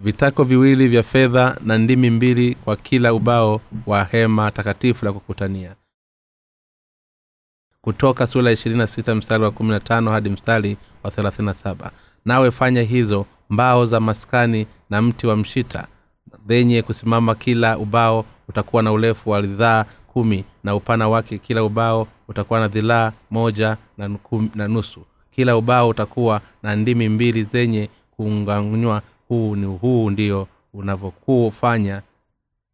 vitako viwili vya fedha na ndimi mbili kwa kila ubao wa hema takatifu la kukutania. Kutoka sura ishirini mstari wa kumi hadi mstari wa thelathini nawe fanya hizo mbao za maskani na mti wa mshita. Zenye kusimama kila ubao utakuwa na urefu wa ridhaa kumi na upana wake kila ubao utakuwa na dhilaa moja na, nukum, na nusu. Kila ubao utakuwa na ndimi mbili zenye kuunganywa huu ni huu ndio unavyokufanya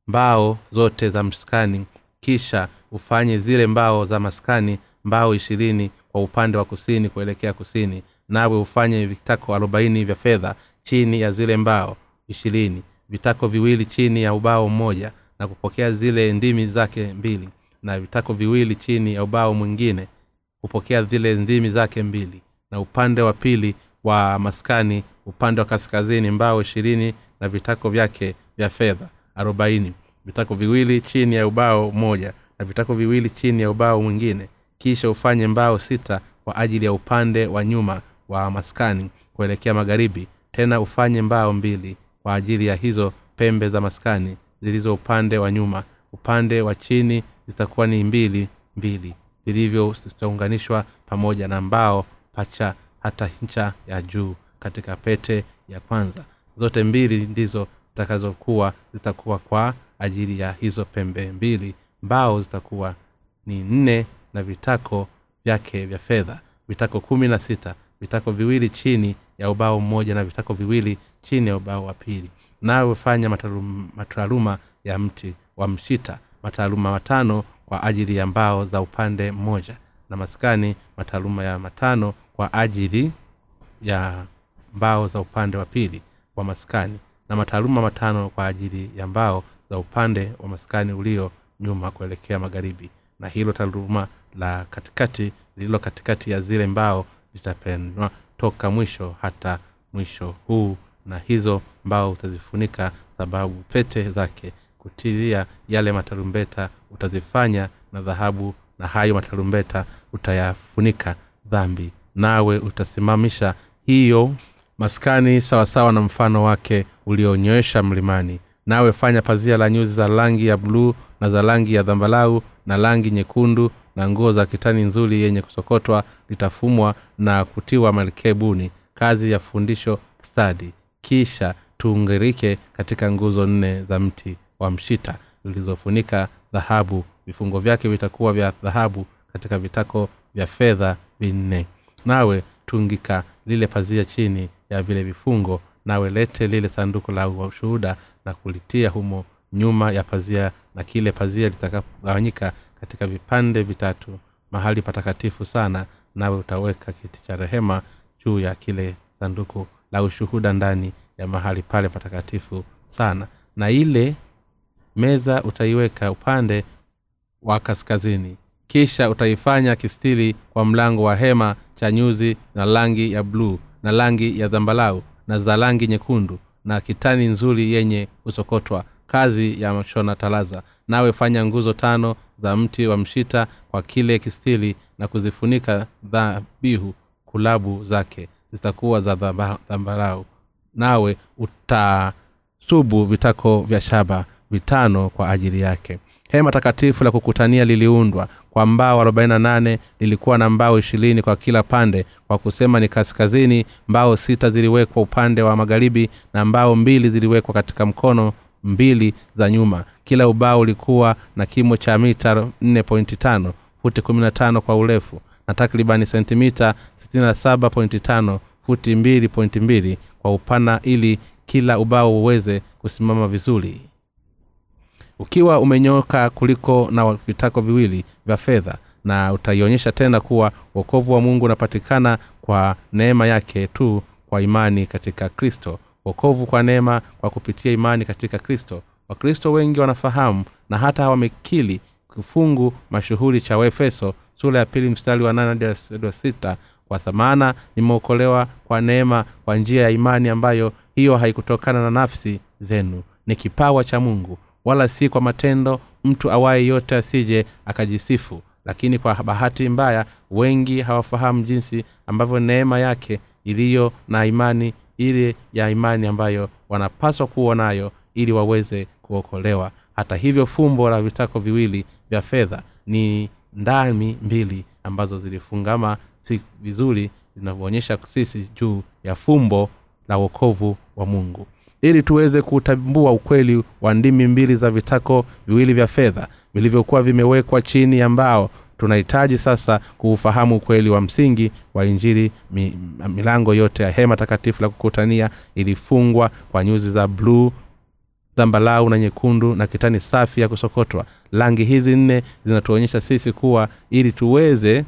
mbao zote za maskani kisha ufanye zile mbao za maskani mbao ishirini kwa upande wa kusini kuelekea kusini nawe ufanye vitako arobaini vya fedha chini ya zile mbao ishirini vitako viwili chini ya ubao mmoja na kupokea zile ndimi zake mbili na vitako viwili chini ya ubao mwingine kupokea zile ndimi zake mbili na upande wa pili wa maskani upande wa kaskazini mbao ishirini na vitako vyake vya fedha arobaini. Vitako viwili chini ya ubao mmoja na vitako viwili chini ya ubao mwingine. Kisha ufanye mbao sita kwa ajili ya upande wa nyuma wa maskani kuelekea magharibi. Tena ufanye mbao mbili kwa ajili ya hizo pembe za maskani zilizo upande wa nyuma. Upande wa chini zitakuwa ni mbili mbili. Vilivyo zitaunganishwa pamoja na mbao pacha hata ncha ya juu katika pete ya kwanza. Zote mbili ndizo zitakazokuwa zitakuwa kwa ajili ya hizo pembe mbili. Mbao zitakuwa ni nne na vitako vyake vya fedha. Vitako kumi na sita. Vitako viwili chini ya ubao mmoja na vitako viwili chini ya ubao wa pili. Nawe fanya mataaluma ya mti wa mshita. Mataaluma matano kwa ajili ya mbao za upande mmoja. Na maskani mataaluma ya matano kwa ajili ya mbao za upande wa pili wa maskani na mataaluma matano kwa ajili ya mbao za upande wa maskani ulio nyuma kuelekea magharibi. Na hilo taaluma la katikati lililo katikati ya zile mbao litapenwa toka mwisho hata mwisho huu. Na hizo mbao utazifunika sababu pete zake. Kutilia yale matarumbeta utazifanya na dhahabu na hayo matarumbeta utayafunika dhambi. Nawe utasimamisha hiyo maskani sawasawa na mfano wake ulionyoesha mlimani. Nawe fanya pazia la nyuzi za rangi ya bluu na za rangi ya dhambalau na rangi nyekundu na nguo za kitani nzuri yenye kusokotwa litafumwa na kutiwa malkebuni kazi ya fundisho stadi. Kisha tuungirike katika nguzo nne za mti wa mshita zilizofunika dhahabu. Vifungo vyake vitakuwa vya dhahabu katika vitako vya fedha vinne. Nawe tungika lile pazia chini ya vile vifungo nawe lete lile sanduku la ushuhuda na kulitia humo nyuma ya pazia na kile pazia litakapogawanyika katika vipande vitatu mahali patakatifu sana nawe utaweka kiti cha rehema juu ya kile sanduku la ushuhuda ndani ya mahali pale patakatifu sana. Na ile meza utaiweka upande wa kaskazini. Kisha utaifanya kistiri kwa mlango wa hema cha nyuzi na rangi ya bluu na rangi ya dhambalau na za rangi nyekundu na kitani nzuri yenye kusokotwa. Kazi ya shona talaza. Nawe fanya nguzo tano za mti wa mshita kwa kile kistili na kuzifunika dhabihu kulabu zake. Zitakuwa za dhambarau nawe utasubu vitako vya shaba vitano kwa ajili yake hema takatifu la kukutania liliundwa. Kwa mbao 48 lilikuwa na mbao ishirini kwa kila pande. Kwa kusema ni kaskazini mbao sita ziliwekwa upande wa magharibi na mbao mbili ziliwekwa katika mkono mbili za nyuma. Kila ubao ulikuwa na kimo cha mita 4.5 futi 15 kwa urefu na takribani sentimita 67.5 futi 2.2 kwa upana ili kila ubao uweze kusimama vizuri ukiwa umenyoka kuliko na vitako viwili vya fedha na utaionyesha tena kuwa uokovu wa mungu unapatikana kwa neema yake tu kwa imani katika kristo. Wokovu kwa neema kwa kupitia imani katika kristo. Wakristo wengi wanafahamu na hata wamekili kifungu mashuhuri cha waefeso sura ya pili mstari wa nane sita kwa thamana nimeokolewa kwa neema kwa njia ya imani ambayo hiyo haikutokana na nafsi zenu. Ni kipawa cha mungu wala si kwa matendo mtu awaye yote asije akajisifu. Lakini kwa bahati mbaya wengi hawafahamu jinsi ambavyo neema yake iliyo na imani ile ya imani ambayo wanapaswa kuwa nayo ili waweze kuokolewa. Hata hivyo fumbo la vitako viwili vya fedha ni ndami mbili ambazo zilifungama si vizuri zinavyoonyesha sisi juu ya fumbo la uokovu wa mungu ili tuweze kutambua ukweli wa ndimi mbili za vitako viwili vya fedha vilivyokuwa vimewekwa chini ya mbao. Tunahitaji sasa kuufahamu ukweli wa msingi wa injili mi, milango yote ya hema takatifu la kukutania ilifungwa kwa nyuzi za bluu zambalau na nyekundu na kitani safi ya kusokotwa. Rangi hizi nne zinatuonyesha sisi kuwa ili tuweze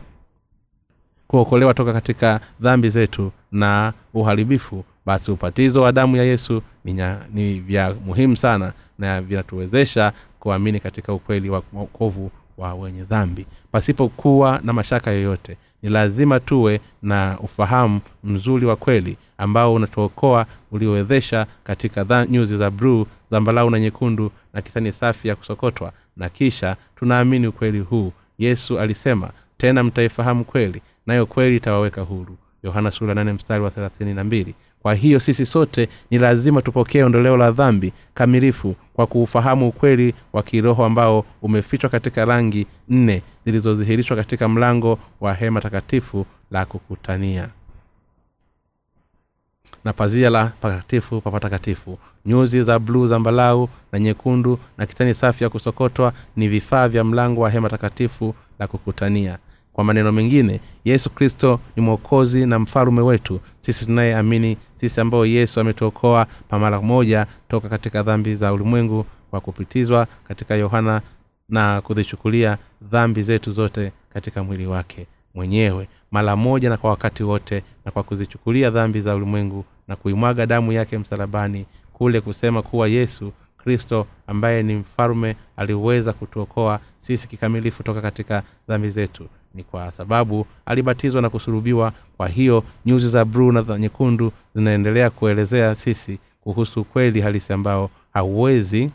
kuokolewa toka katika dhambi zetu na uharibifu basi upatizo wa damu ya yesu ni, ni vya muhimu sana na vinatuwezesha kuamini katika ukweli wa wokovu wa wenye dhambi. Pasipokuwa na mashaka yoyote ni lazima tuwe na ufahamu mzuri wa kweli ambao unatuokoa uliowezesha katika nyuzi za bruu zambalau na nyekundu na kitani safi ya kusokotwa. Na kisha tunaamini ukweli huu. Yesu alisema tena mtaifahamu kweli nayo kweli itawaweka huru. Yohana sura nane mstari wa thelathini na mbili kwa hiyo sisi sote ni lazima tupokee ondoleo la dhambi kamilifu kwa kuufahamu ukweli wa kiroho ambao umefichwa katika rangi nne zilizodhihirishwa katika mlango wa hema takatifu la kukutania. Na pazia la patakatifu pa patakatifu. Nyuzi za bluu zambalau na nyekundu na kitani safi ya kusokotwa ni vifaa vya mlango wa hema takatifu la kukutania. Kwa maneno mengine yesu kristo ni mwokozi na mfalume wetu. Sisi tunayeamini sisi ambao yesu ametuokoa pamara moja toka katika dhambi za ulimwengu kwa kupitizwa katika yohana na kuzichukulia dhambi zetu zote katika mwili wake mwenyewe. Mara moja na kwa wakati wote na kwa kuzichukulia dhambi za ulimwengu na kuimwaga damu yake msalabani kule kusema kuwa yesu kristo ambaye ni mfalume aliweza kutuokoa sisi kikamilifu toka katika dhambi zetu ni kwa sababu alibatizwa na kusurubiwa kwa hiyo nyuzi za bruu na nyekundu zinaendelea kuelezea sisi kuhusu kweli halisi ambao hauwezi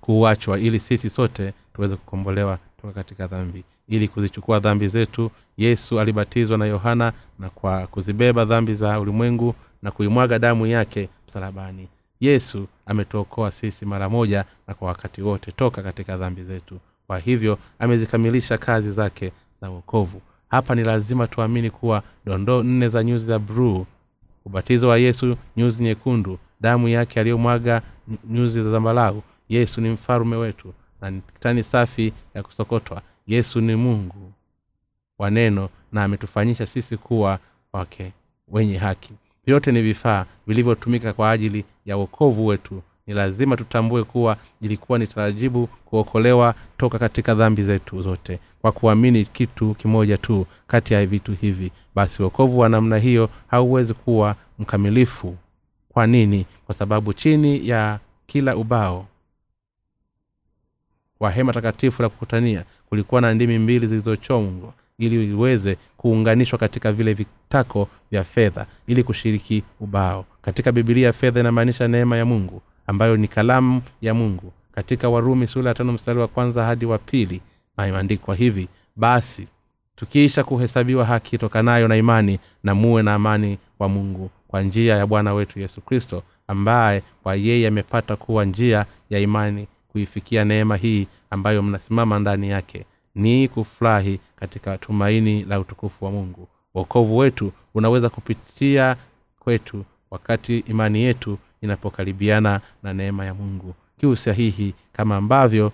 kuachwa ili sisi sote tuweze kukombolewa toka katika dhambi. Ili kuzichukua dhambi zetu yesu alibatizwa na yohana na kwa kuzibeba dhambi za ulimwengu na kuimwaga damu yake msalabani. Yesu ametuokoa sisi mara moja na kwa wakati wote toka katika dhambi zetu kwa hivyo amezikamilisha kazi zake za uokovu hapa ni lazima tuamini kuwa dondoo nne za nyuzi za bruu ubatizo wa yesu nyuzi nyekundu damu yake aliyomwaga nyuzi za zambalau yesu ni mfalume wetu na kitani safi ya kusokotwa. Yesu ni mungu wa neno na ametufanyisha sisi kuwa wake wenye haki. Vyote ni vifaa vilivyotumika kwa ajili ya uokovu wetu ni lazima tutambue kuwa ilikuwa ni tarajibu kuokolewa toka katika dhambi zetu zote kwa kuamini kitu kimoja tu kati ya vitu hivi. Basi uokovu wa namna hiyo hauwezi kuwa mkamilifu. Kwa nini? Kwa sababu chini ya kila ubao wa hema takatifu la kukutania kulikuwa na ndimi mbili zilizochongwa ili iweze kuunganishwa katika vile vitako vya fedha ili kushiriki ubao. Katika bibilia fedha inamaanisha neema ya mungu ambayo ni kalamu ya mungu. Katika warumi sura ya mstari wa kwanza hadi wa pili imeandikwa hivi basi tukiisha kuhesabiwa haki tokanayo na imani na muwe na amani wa mungu kwa njia ya bwana wetu yesu kristo ambaye kwa yeye amepata kuwa njia ya imani kuifikia neema hii ambayo mnasimama ndani yake. Ni kufurahi katika tumaini la utukufu wa mungu. Wokovu wetu unaweza kupitia kwetu wakati imani yetu inapokaribiana na neema ya mungu. Kiu sahihi kama ambavyo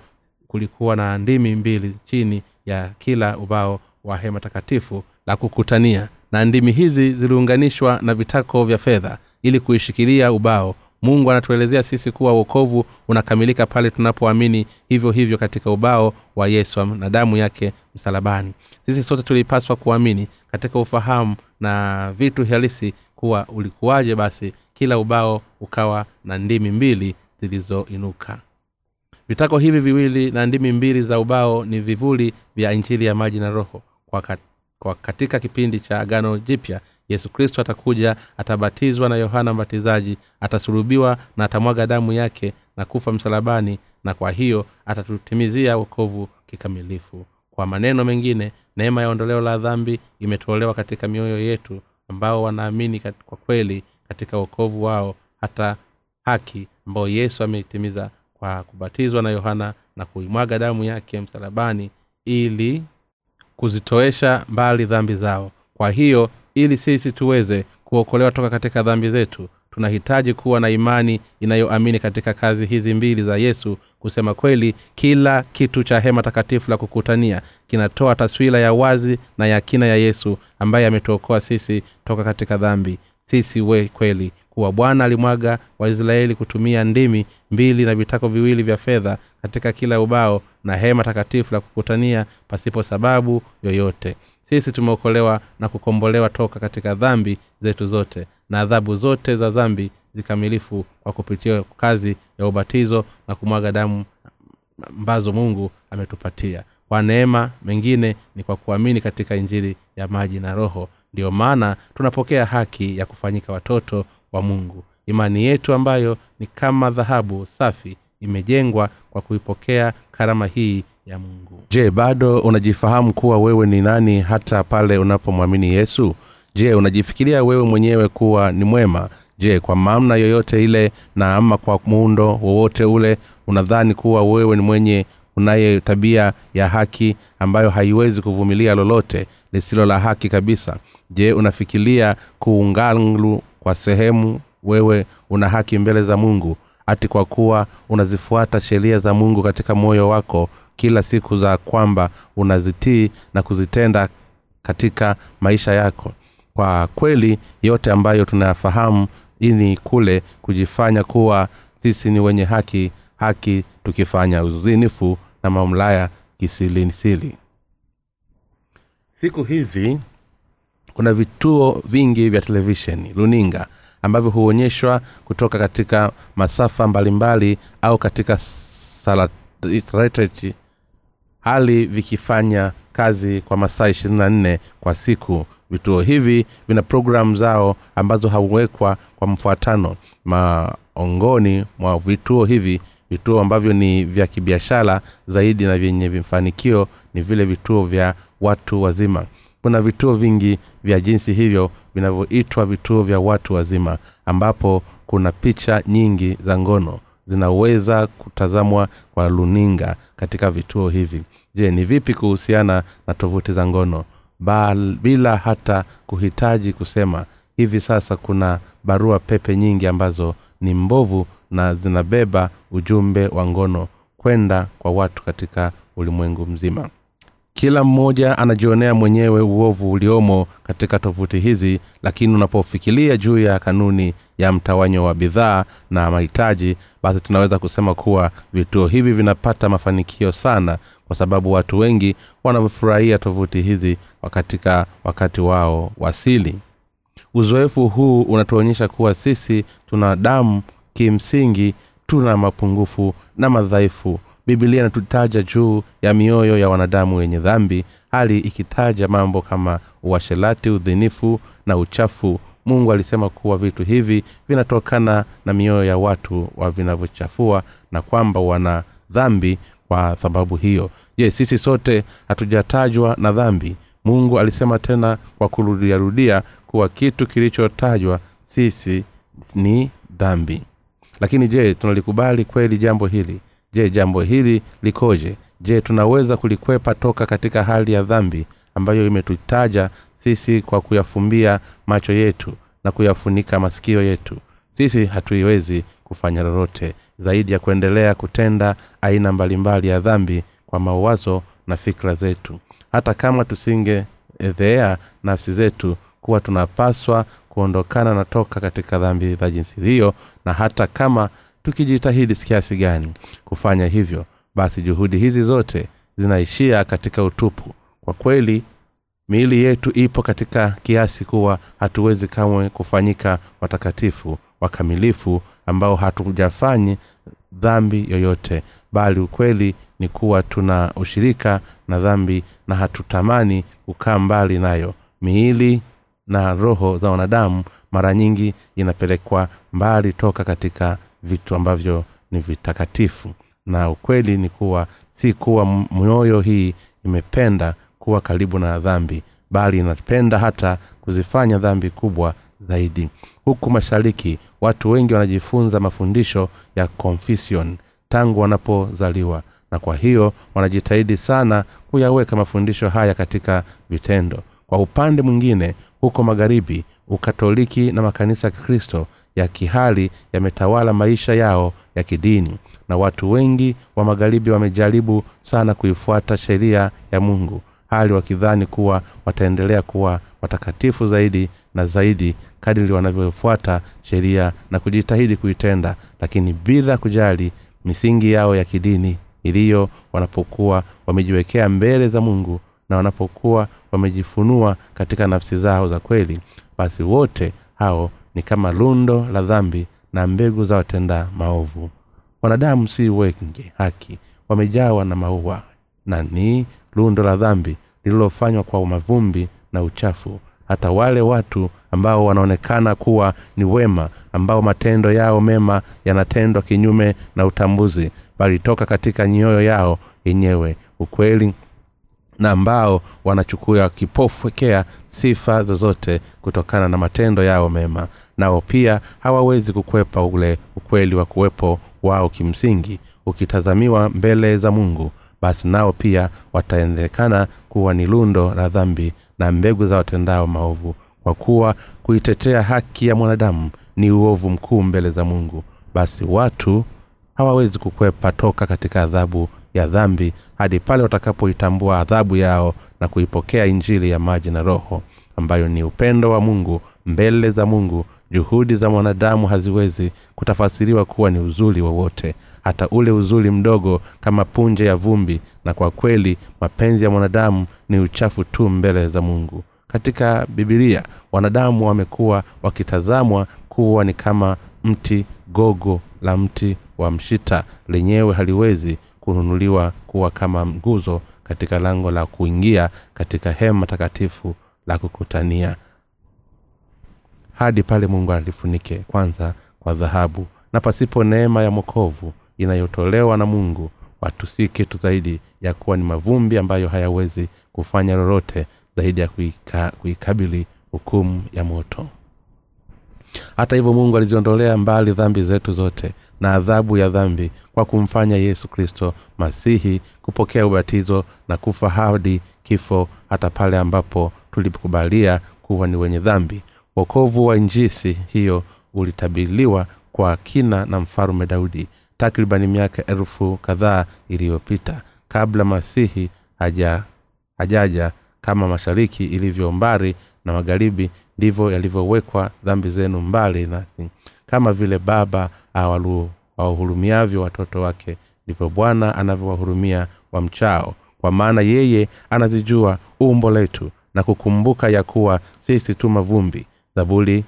kulikuwa na ndimi mbili chini ya kila ubao wa hema takatifu la kukutania. Na ndimi hizi ziliunganishwa na vitako vya fedha ili kuishikilia ubao. Mungu anatuelezea sisi kuwa uokovu unakamilika pale tunapoamini hivyo hivyo katika ubao wa yesu na damu yake msalabani. Sisi sote tulipaswa kuamini katika ufahamu na vitu halisi kuwa ulikuwaje basi kila ubao ukawa na ndimi mbili zilizoinuka. Vitako hivi viwili na ndimi mbili za ubao ni vivuli vya injili ya maji na roho. Kwa, kat, kwa katika kipindi cha agano jipya yesu kristo atakuja atabatizwa na yohana mbatizaji atasulubiwa na atamwaga damu yake na kufa msalabani na kwa hiyo atatutimizia wokovu kikamilifu. Kwa maneno mengine neema ya ondoleo la dhambi imetolewa katika mioyo yetu ambao wanaamini kwa kweli katika uokovu wao hata haki ambayo yesu ameitimiza kwa kubatizwa na yohana na kuimwaga damu yake msalabani ili kuzitoesha mbali dhambi zao. Kwa hiyo ili sisi tuweze kuokolewa toka katika dhambi zetu tunahitaji kuwa na imani inayoamini katika kazi hizi mbili za yesu kusema kweli kila kitu cha hema takatifu la kukutania kinatoa taswira ya wazi na ya kina ya yesu ambaye ametuokoa sisi toka katika dhambi sisi we kweli kuwa bwana alimwaga waisraeli kutumia ndimi mbili na vitako viwili vya fedha katika kila ubao na hema takatifu la kukutania pasipo sababu yoyote. Sisi tumeokolewa na kukombolewa toka katika dhambi zetu zote na adhabu zote za dhambi zikamilifu kwa kupitia kazi ya ubatizo na kumwaga damu ambazo mungu ametupatia. Kwa neema mengine ni kwa kuamini katika injili ya maji na roho ndiyo maana tunapokea haki ya kufanyika watoto wa mungu. Imani yetu ambayo ni kama dhahabu safi imejengwa kwa kuipokea karama hii ya mungu. Je bado unajifahamu kuwa wewe ni nani hata pale unapomwamini yesu? Je unajifikiria wewe mwenyewe kuwa ni mwema? Je kwa mamna yoyote ile na ama kwa muundo wowote ule unadhani kuwa wewe ni mwenye unaye tabia ya haki ambayo haiwezi kuvumilia lolote lisilo la haki kabisa. Je unafikiria kuungalu kwa sehemu wewe una haki mbele za mungu? Ati kwa kuwa unazifuata sheria za mungu katika moyo wako kila siku za kwamba unazitii na kuzitenda katika maisha yako. Kwa kweli yote ambayo tunayafahamu ini kule kujifanya kuwa sisi ni wenye haki haki tukifanya uzinifu na mamlaya kisilisili siku hizi kuna vituo vingi vya televisheni luninga ambavyo huonyeshwa kutoka katika masafa mbalimbali au katika satellite hali vikifanya kazi kwa masaa ishirini na nne kwa siku. Vituo hivi vina programu zao ambazo hauwekwa kwa mfuatano. Maongoni mwa vituo hivi vituo ambavyo ni vya kibiashara zaidi na vyenye vifanikio ni vile vituo vya watu wazima. Kuna vituo vingi vya jinsi hivyo vinavyoitwa vituo vya watu wazima ambapo kuna picha nyingi za ngono zinaweza kutazamwa kwa luninga katika vituo hivi. Je ni vipi kuhusiana na tovuti za ngono? Bal, bila hata kuhitaji kusema hivi sasa kuna barua pepe nyingi ambazo ni mbovu na zinabeba ujumbe wa ngono kwenda kwa watu katika ulimwengu mzima. Kila mmoja anajionea mwenyewe uovu uliomo katika tovuti hizi lakini unapofikiria juu ya kanuni ya mtawanyo wa bidhaa na mahitaji basi tunaweza kusema kuwa vituo hivi vinapata mafanikio sana kwa sababu watu wengi wanavyofurahia tovuti hizi katika wakati wao wasili uzoefu huu unatuonyesha kuwa sisi tuna damu kimsingi tuna mapungufu na madhaifu. Bibilia inatutaja juu ya mioyo ya wanadamu wenye dhambi hali ikitaja mambo kama uashelati udhinifu na uchafu. Mungu alisema kuwa vitu hivi vinatokana na mioyo ya watu wa vinavyochafua na kwamba wana dhambi kwa sababu hiyo. Je sisi sote hatujatajwa na dhambi? Mungu alisema tena kwa kurudiarudia kuwa kitu kilichotajwa sisi ni dhambi lakini je tunalikubali kweli jambo hili? Je jambo hili likoje? Je tunaweza kulikwepa toka katika hali ya dhambi ambayo imetutaja sisi kwa kuyafumbia macho yetu na kuyafunika masikio yetu? Sisi hatuiwezi kufanya lolote. Zaidi ya kuendelea kutenda aina mbalimbali ya dhambi kwa mawazo na fikra zetu. Hata kama tusingeedhea nafsi zetu kuwa tunapaswa kuondokana na toka katika dhambi za jinsi hiyo na hata kama tukijitahidi kiasi gani kufanya hivyo basi juhudi hizi zote zinaishia katika utupu. Kwa kweli miili yetu ipo katika kiasi kuwa hatuwezi kamwe kufanyika watakatifu wakamilifu ambao hatujafanyi dhambi yoyote bali ukweli ni kuwa tuna ushirika na dhambi na hatutamani kukaa mbali nayo. Miili na roho za wanadamu mara nyingi inapelekwa mbali toka katika vitu ambavyo ni vitakatifu. Na ukweli ni kuwa si kuwa mioyo hii imependa kuwa karibu na dhambi bali inapenda hata kuzifanya dhambi kubwa zaidi. Huku mashariki watu wengi wanajifunza mafundisho ya confusion tangu wanapozaliwa na kwa hiyo wanajitahidi sana kuyaweka mafundisho haya katika vitendo. Kwa upande mwingine huko magharibi ukatoliki na makanisa ya kikristo ya kihali yametawala maisha yao ya kidini. Na watu wengi wa magharibi wamejaribu sana kuifuata sheria ya mungu hali wakidhani kuwa wataendelea kuwa watakatifu zaidi na zaidi kadiri wanavyofuata sheria na kujitahidi kuitenda lakini bila kujali misingi yao ya kidini iliyo wanapokuwa wamejiwekea mbele za mungu na wanapokuwa wamejifunua katika nafsi zao za kweli basi wote hao ni kama lundo la dhambi na mbegu za watenda maovu. Wanadamu si wengi haki wamejawa na maua na ni lundo la dhambi lililofanywa kwa mavumbi na uchafu. Hata wale watu ambao wanaonekana kuwa ni wema ambao matendo yao mema yanatendwa kinyume na utambuzi balitoka katika nyoyo yao yenyewe. Ukweli na ambao wanachukua kipofwekea sifa zozote kutokana na matendo yao mema. Nao pia hawawezi kukwepa ule ukweli wa kuwepo wao kimsingi ukitazamiwa mbele za mungu. Basi nao pia wataendekana kuwa ni lundo la dhambi na mbegu za watendao maovu kwa kuwa kuitetea haki ya mwanadamu ni uovu mkuu mbele za mungu. Basi watu hawawezi kukwepa toka katika adhabu ya dhambi hadi pale watakapoitambua adhabu yao na kuipokea injili ya maji na roho ambayo ni upendo wa mungu mbele za mungu juhudi za mwanadamu haziwezi kutafasiriwa kuwa ni uzuri wowote. Hata ule uzuri mdogo kama punje ya vumbi na kwa kweli mapenzi ya mwanadamu ni uchafu tu mbele za mungu. Katika bibilia wanadamu wamekuwa wakitazamwa kuwa ni kama mti gogo la mti wa mshita. Lenyewe haliwezi kununuliwa kuwa kama nguzo katika lango la kuingia katika hema takatifu la kukutania. Hadi pale mungu alifunike kwanza kwa dhahabu. Na pasipo neema ya mokovu inayotolewa na mungu watu si kitu zaidi ya kuwa ni mavumbi ambayo hayawezi kufanya lolote zaidi ya kuika, kuikabili hukumu ya moto. Hata hivyo mungu aliziondolea mbali dhambi zetu zote na adhabu ya dhambi kwa kumfanya yesu kristo masihi kupokea ubatizo na kufa hadi kifo hata pale ambapo tulikubalia kuwa ni wenye dhambi. Wokovu wa njisi hiyo ulitabiliwa kwa kina na mfalume daudi takribani miaka elfu kadhaa iliyopita kabla masihi haja hajaja kama mashariki ilivyo mbali na magharibi ndivyo yalivyowekwa dhambi zenu mbali nasi kama vile baba awahurumiavyo watoto wake ndivyo bwana anavyowahurumia wamchao kwa maana yeye anazijua umbo letu na kukumbuka ya kuwa sisi tu mavumbi. Zaburi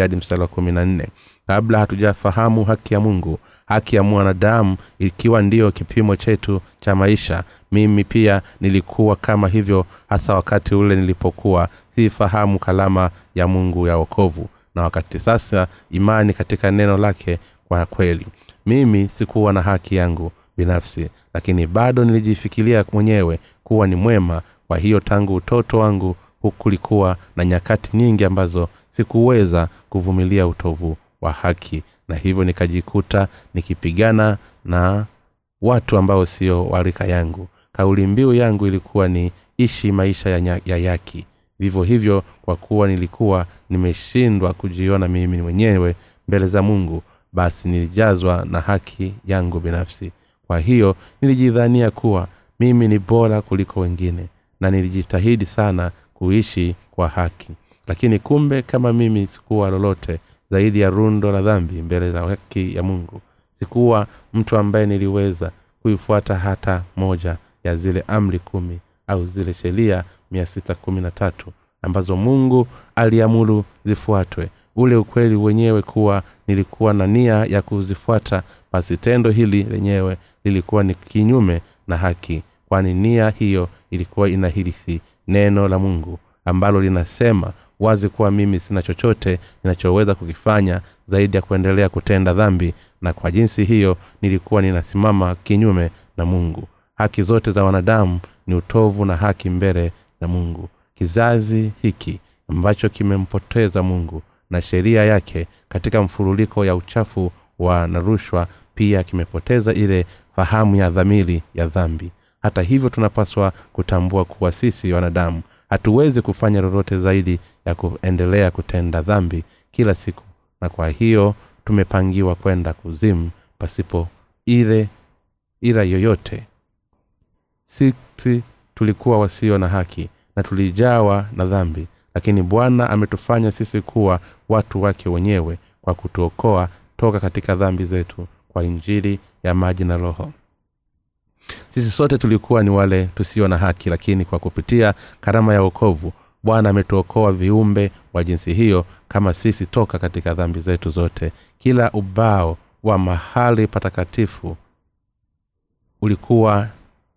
hadi kabla hatujafahamu haki ya mungu haki ya mwanadamu ikiwa ndiyo kipimo chetu cha maisha mimi pia nilikuwa kama hivyo hasa wakati ule nilipokuwa. Siifahamu kalama ya mungu ya wokovu na wakati sasa imani katika neno lake kwa kweli. Mimi sikuwa na haki yangu binafsi lakini bado nilijifikiria mwenyewe kuwa ni mwema. Kwa hiyo tangu utoto wangu kulikuwa na nyakati nyingi ambazo sikuweza kuvumilia utovu wa haki. Na hivyo nikajikuta nikipigana na watu ambao sio warika yangu. Kauli mbiu yangu ilikuwa ni ishi maisha ya, ya yaki vivyo hivyo kwa kuwa nilikuwa nimeshindwa kujiona mimi mwenyewe mbele za mungu basi nilijazwa na haki yangu binafsi. Kwa hiyo nilijidhania kuwa mimi ni bora kuliko wengine na nilijitahidi sana kuishi kwa haki. Lakini kumbe kama mimi sikuwa lolote zaidi ya rundo la dhambi mbele za haki ya mungu sikuwa mtu ambaye niliweza kuifuata hata moja ya zile amri kumi au zile sheria mia sita kumi na tatu ambazo mungu aliamuru zifuatwe. Ule ukweli wenyewe kuwa nilikuwa na nia ya kuzifuata basi tendo hili lenyewe lilikuwa ni kinyume na haki kwani nia hiyo ilikuwa inahirisi neno la mungu ambalo linasema wazi kuwa mimi sina chochote ninachoweza kukifanya zaidi ya kuendelea kutenda dhambi na kwa jinsi hiyo nilikuwa ninasimama kinyume na mungu. Haki zote za wanadamu ni utovu na haki mbele za mungu. Kizazi hiki ambacho kimempoteza mungu na sheria yake katika mfuruliko ya uchafu wa na rushwa pia kimepoteza ile fahamu ya dhamiri ya dhambi. Hata hivyo tunapaswa kutambua kuwa sisi wanadamu hatuwezi kufanya lolote zaidi ya kuendelea kutenda dhambi kila siku na kwa hiyo tumepangiwa kwenda kuzimu pasipo ile ila yoyote tulikuwa wasio na haki na tulijawa na dhambi. Lakini bwana ametufanya sisi kuwa watu wake wenyewe kwa kutuokoa toka katika dhambi zetu kwa injili ya maji na roho. Sisi sote tulikuwa ni wale tusio na haki lakini kwa kupitia karama ya wokovu bwana ametuokoa viumbe wa jinsi hiyo kama sisi toka katika dhambi zetu zote. Kila ubao wa mahali patakatifu ulikuwa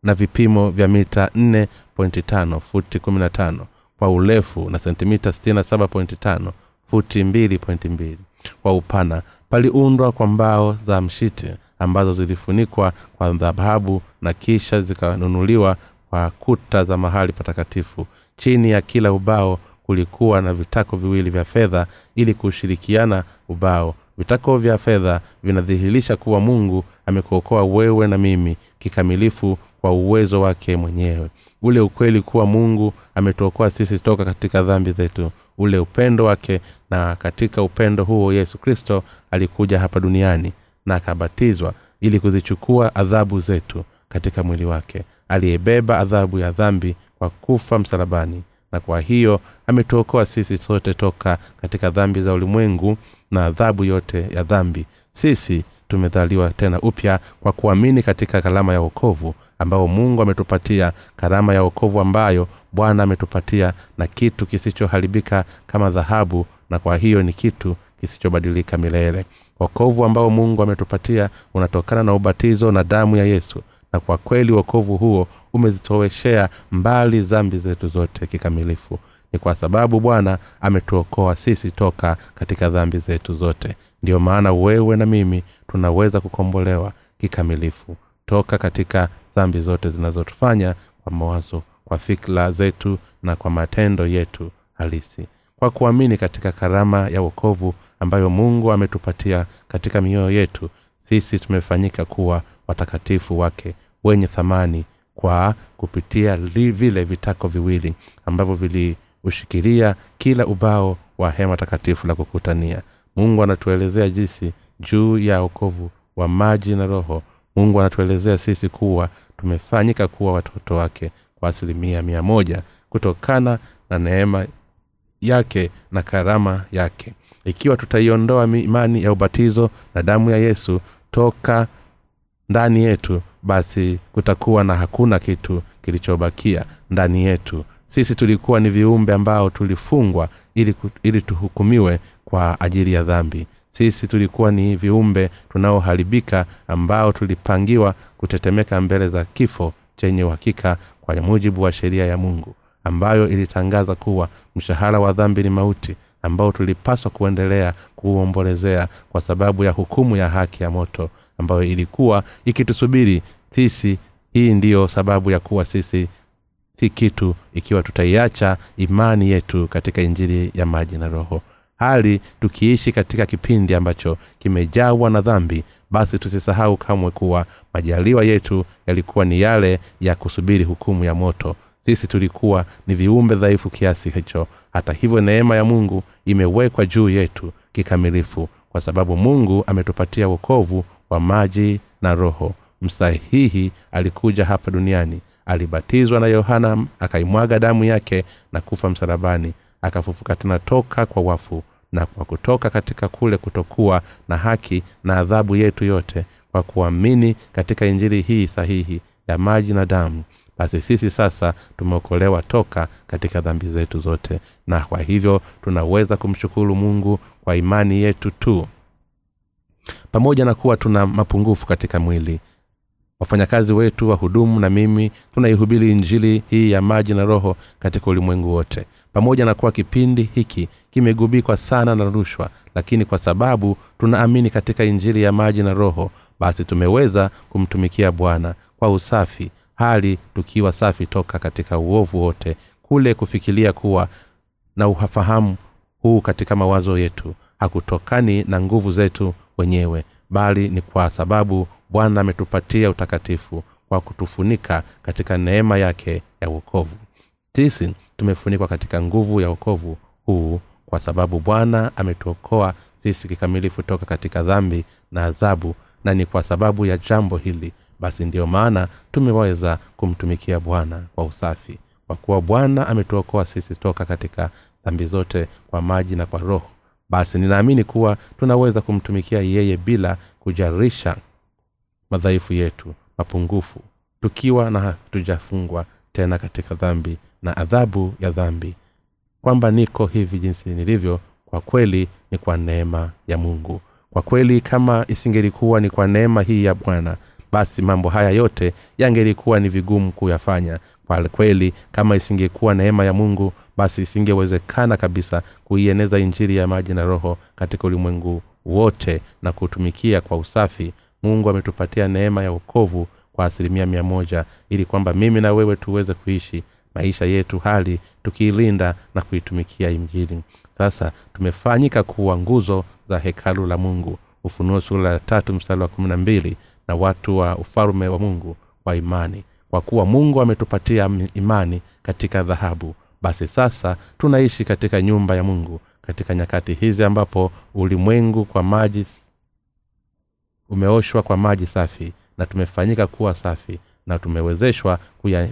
na vipimo vya mita 4.5 futi 15 kwa urefu na sentimita 67.5 futi 2.2 kwa upana paliundwa kwa mbao za mshiti ambazo zilifunikwa kwa dhahabu na kisha zikanunuliwa kwa kuta za mahali patakatifu. Chini ya kila ubao kulikuwa na vitako viwili vya fedha ili kushirikiana ubao. Vitako vya fedha vinadhihirisha kuwa mungu amekuokoa wewe na mimi kikamilifu kwa uwezo wake mwenyewe. Ule ukweli kuwa mungu ametuokoa sisi toka katika dhambi zetu. Ule upendo wake na katika upendo huo yesu kristo alikuja hapa duniani na akabatizwa ili kuzichukua adhabu zetu katika mwili wake. Aliyebeba adhabu ya dhambi kwa kufa msalabani na kwa hiyo ametuokoa sisi sote toka katika dhambi za ulimwengu na adhabu yote ya dhambi. Sisi tumedhaliwa tena upya kwa kuamini katika kalama ya wokovu ambao mungu ametupatia karama ya wokovu ambayo bwana ametupatia na kitu kisichoharibika kama dhahabu na kwa hiyo ni kitu kisichobadilika milele. Wokovu ambao mungu ametupatia unatokana na ubatizo na damu ya yesu na kwa kweli wokovu huo umezitoweshea mbali zambi zetu zote kikamilifu. Ni kwa sababu bwana ametuokoa sisi toka katika dhambi zetu zote. Ndiyo maana wewe na mimi tunaweza kukombolewa kikamilifu toka katika dhambi zote zinazotufanya kwa mawazo kwa fikra zetu na kwa matendo yetu halisi. Kwa kuamini katika karama ya wokovu ambayo mungu ametupatia katika mioyo yetu sisi tumefanyika kuwa watakatifu wake wenye thamani kwa kupitia li vile vitako viwili ambavyo viliushikilia kila ubao wa hema takatifu la kukutania. Mungu anatuelezea jinsi juu ya okovu wa maji na roho mungu anatuelezea sisi kuwa tumefanyika kuwa watoto wake kwa asilimia mia moja kutokana na neema yake na karama yake. Ikiwa tutaiondoa imani ya ubatizo na damu ya yesu toka ndani yetu basi kutakuwa na hakuna kitu kilichobakia ndani yetu. Sisi tulikuwa ni viumbe ambao tulifungwa ili, ili tuhukumiwe kwa ajili ya dhambi sisi tulikuwa ni viumbe tunaoharibika ambao tulipangiwa kutetemeka mbele za kifo chenye uhakika kwa mujibu wa sheria ya mungu ambayo ilitangaza kuwa mshahara wa dhambi ni mauti ambao tulipaswa kuendelea kuuombolezea kwa sababu ya hukumu ya haki ya moto ambayo ilikuwa ikitusubiri sisi. Hii ndiyo sababu ya kuwa sisi si kitu ikiwa tutaiacha imani yetu katika injili ya maji na roho hali tukiishi katika kipindi ambacho kimejawa na dhambi. Basi tusisahau kamwe kuwa majaliwa yetu yalikuwa ni yale ya kusubiri hukumu ya moto. Sisi tulikuwa ni viumbe dhaifu kiasi hicho. Hata hivyo neema ya mungu imewekwa juu yetu kikamilifu kwa sababu mungu ametupatia wokovu wa maji na roho. Msahihi alikuja hapa duniani. Alibatizwa na yohana akaimwaga damu yake na kufa msalabani akafufuka tena toka kwa wafu na kwa kutoka katika kule kutokuwa na haki na adhabu yetu yote kwa kuamini katika injili hii sahihi ya maji na damu. Basi sisi sasa tumeokolewa toka katika dhambi zetu zote na kwa hivyo tunaweza kumshukuru mungu kwa imani yetu tu. Pamoja na kuwa tuna mapungufu katika mwili wafanyakazi wetu wahudumu na mimi tunaihubiri injili hii ya maji na roho katika ulimwengu wote pamoja na kuwa kipindi hiki kimegubikwa sana na rushwa lakini kwa sababu tunaamini katika injili ya maji na roho basi tumeweza kumtumikia bwana kwa usafi hali tukiwa safi toka katika uovu wote kule kufikiria kuwa na ufahamu huu katika mawazo yetu. Hakutokani na nguvu zetu wenyewe bali ni kwa sababu bwana ametupatia utakatifu kwa kutufunika katika neema yake ya uokovu sisi tumefunikwa katika nguvu ya okovu huu kwa sababu bwana ametuokoa sisi kikamilifu toka katika dhambi na adhabu na ni kwa sababu ya jambo hili. Basi ndiyo maana tumeweza kumtumikia bwana kwa usafi kwa kuwa bwana ametuokoa sisi toka katika dhambi zote kwa maji na kwa roho. Basi ninaamini kuwa tunaweza kumtumikia yeye bila kujarisha madhaifu yetu mapungufu tukiwa na hatujafungwa tena katika dhambi na adhabu ya dhambi. Kwamba niko hivi jinsi nilivyo kwa kweli ni kwa neema ya mungu. Kwa kweli kama isingelikuwa ni kwa neema hii ya bwana basi mambo haya yote yangelikuwa ni vigumu kuyafanya. Kwa kweli kama isingekuwa neema ya mungu basi isingewezekana kabisa kuieneza injiri ya maji na roho katika ulimwengu wote na kutumikia kwa usafi. Mungu ametupatia neema ya ukovu kwa asilimia mia moja ili kwamba mimi na wewe tuweze kuishi maisha yetu hali tukiilinda na kuitumikia injili. Sasa tumefanyika kuwa nguzo za hekalu la mungu. Ufunuo sura ya tatu mstari wa kumi na mbili na watu wa ufalume wa mungu wa imani. Kwa kuwa mungu ametupatia imani katika dhahabu basi sasa tunaishi katika nyumba ya mungu katika nyakati hizi ambapo ulimwengu kwa maji umeoshwa kwa maji safi na tumefanyika kuwa safi na tumewezeshwa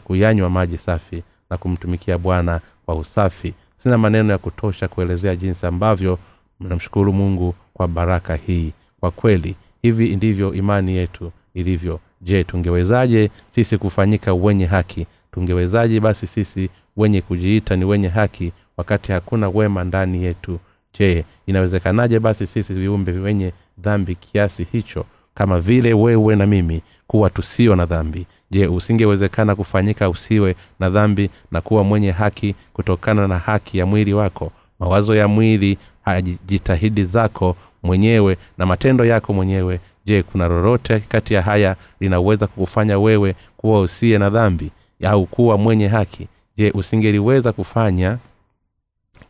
kuyanywa maji safi na kumtumikia bwana kwa usafi. Sina maneno ya kutosha kuelezea jinsi ambavyo namshukuru mungu kwa baraka hii. Kwa kweli hivi ndivyo imani yetu ilivyo. Je tungewezaje sisi kufanyika wenye haki? Tungewezaje basi sisi wenye kujiita ni wenye haki wakati hakuna wema ndani yetu? Je inawezekanaje basi sisi viumbe wenye dhambi kiasi hicho? Kama vile wewe na mimi kuwa tusio na dhambi je usingewezekana kufanyika usiwe na dhambi na kuwa mwenye haki kutokana na haki ya mwili wako? Mawazo ya mwili jitahidi zako mwenyewe na matendo yako mwenyewe. Je kuna lolote kati ya haya linaweza kukufanya wewe kuwa usiye na dhambi au kuwa mwenye haki? Je usingeliweza kufanya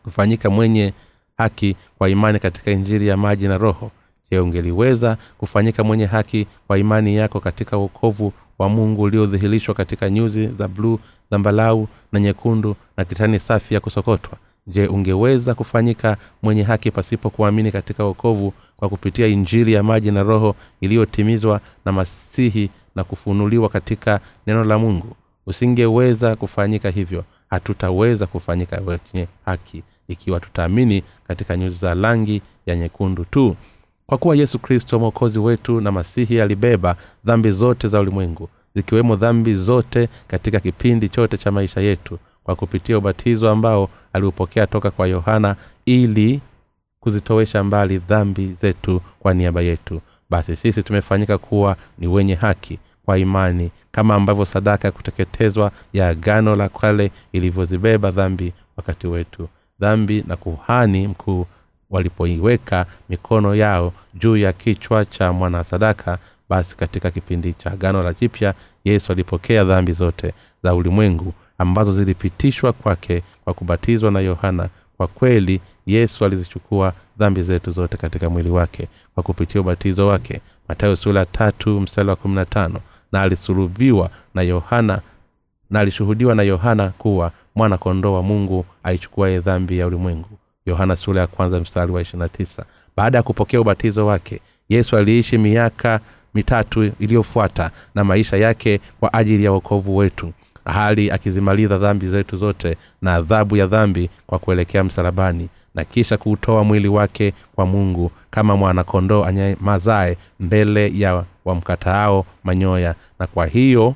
kufanyika mwenye haki kwa imani katika injili ya maji na roho? Je ungeliweza kufanyika mwenye haki kwa imani yako katika uokovu wa mungu uliodhihirishwa katika nyuzi za bluu zambalau na nyekundu na kitani safi ya kusokotwa. Je ungeweza kufanyika mwenye haki pasipo kuamini katika uokovu kwa kupitia injili ya maji na roho iliyotimizwa na masihi na kufunuliwa katika neno la mungu? Usingeweza kufanyika hivyo. Hatutaweza kufanyika wenye haki ikiwa tutaamini katika nyuzi za rangi ya nyekundu tu kwa kuwa yesu kristo mwokozi wetu na masihi alibeba dhambi zote za ulimwengu zikiwemo dhambi zote katika kipindi chote cha maisha yetu kwa kupitia ubatizo ambao aliupokea toka kwa yohana ili kuzitowesha mbali dhambi zetu kwa niaba yetu. Basi sisi tumefanyika kuwa ni wenye haki kwa imani kama ambavyo sadaka ya kuteketezwa ya agano la kale ilivyozibeba dhambi wakati wetu. Dhambi na kuhani mkuu walipoiweka mikono yao juu ya kichwa cha mwanasadaka basi katika kipindi cha agano la jipya yesu alipokea dhambi zote za ulimwengu ambazo zilipitishwa kwake kwa kubatizwa na yohana. Kwa kweli yesu alizichukua dhambi zetu zote katika mwili wake kwa kupitia ubatizo wake. Matayo sura tatu mstari wa kumi na tano na alisulubiwa na yohana na alishuhudiwa na yohana kuwa mwana kondoo wa mungu aichukuaye dhambi ya ulimwengu yohana sura ya kwanza mstari wa ishirina tisa. Baada ya kupokea ubatizo wake yesu aliishi miaka mitatu iliyofuata na maisha yake kwa ajili ya wokovu wetu hali akizimaliza dhambi zetu zote na adhabu ya dhambi kwa kuelekea msalabani na kisha kuutoa mwili wake kwa mungu kama mwanakondoo anyamazae mbele ya wamkataao manyoya. Na kwa hiyo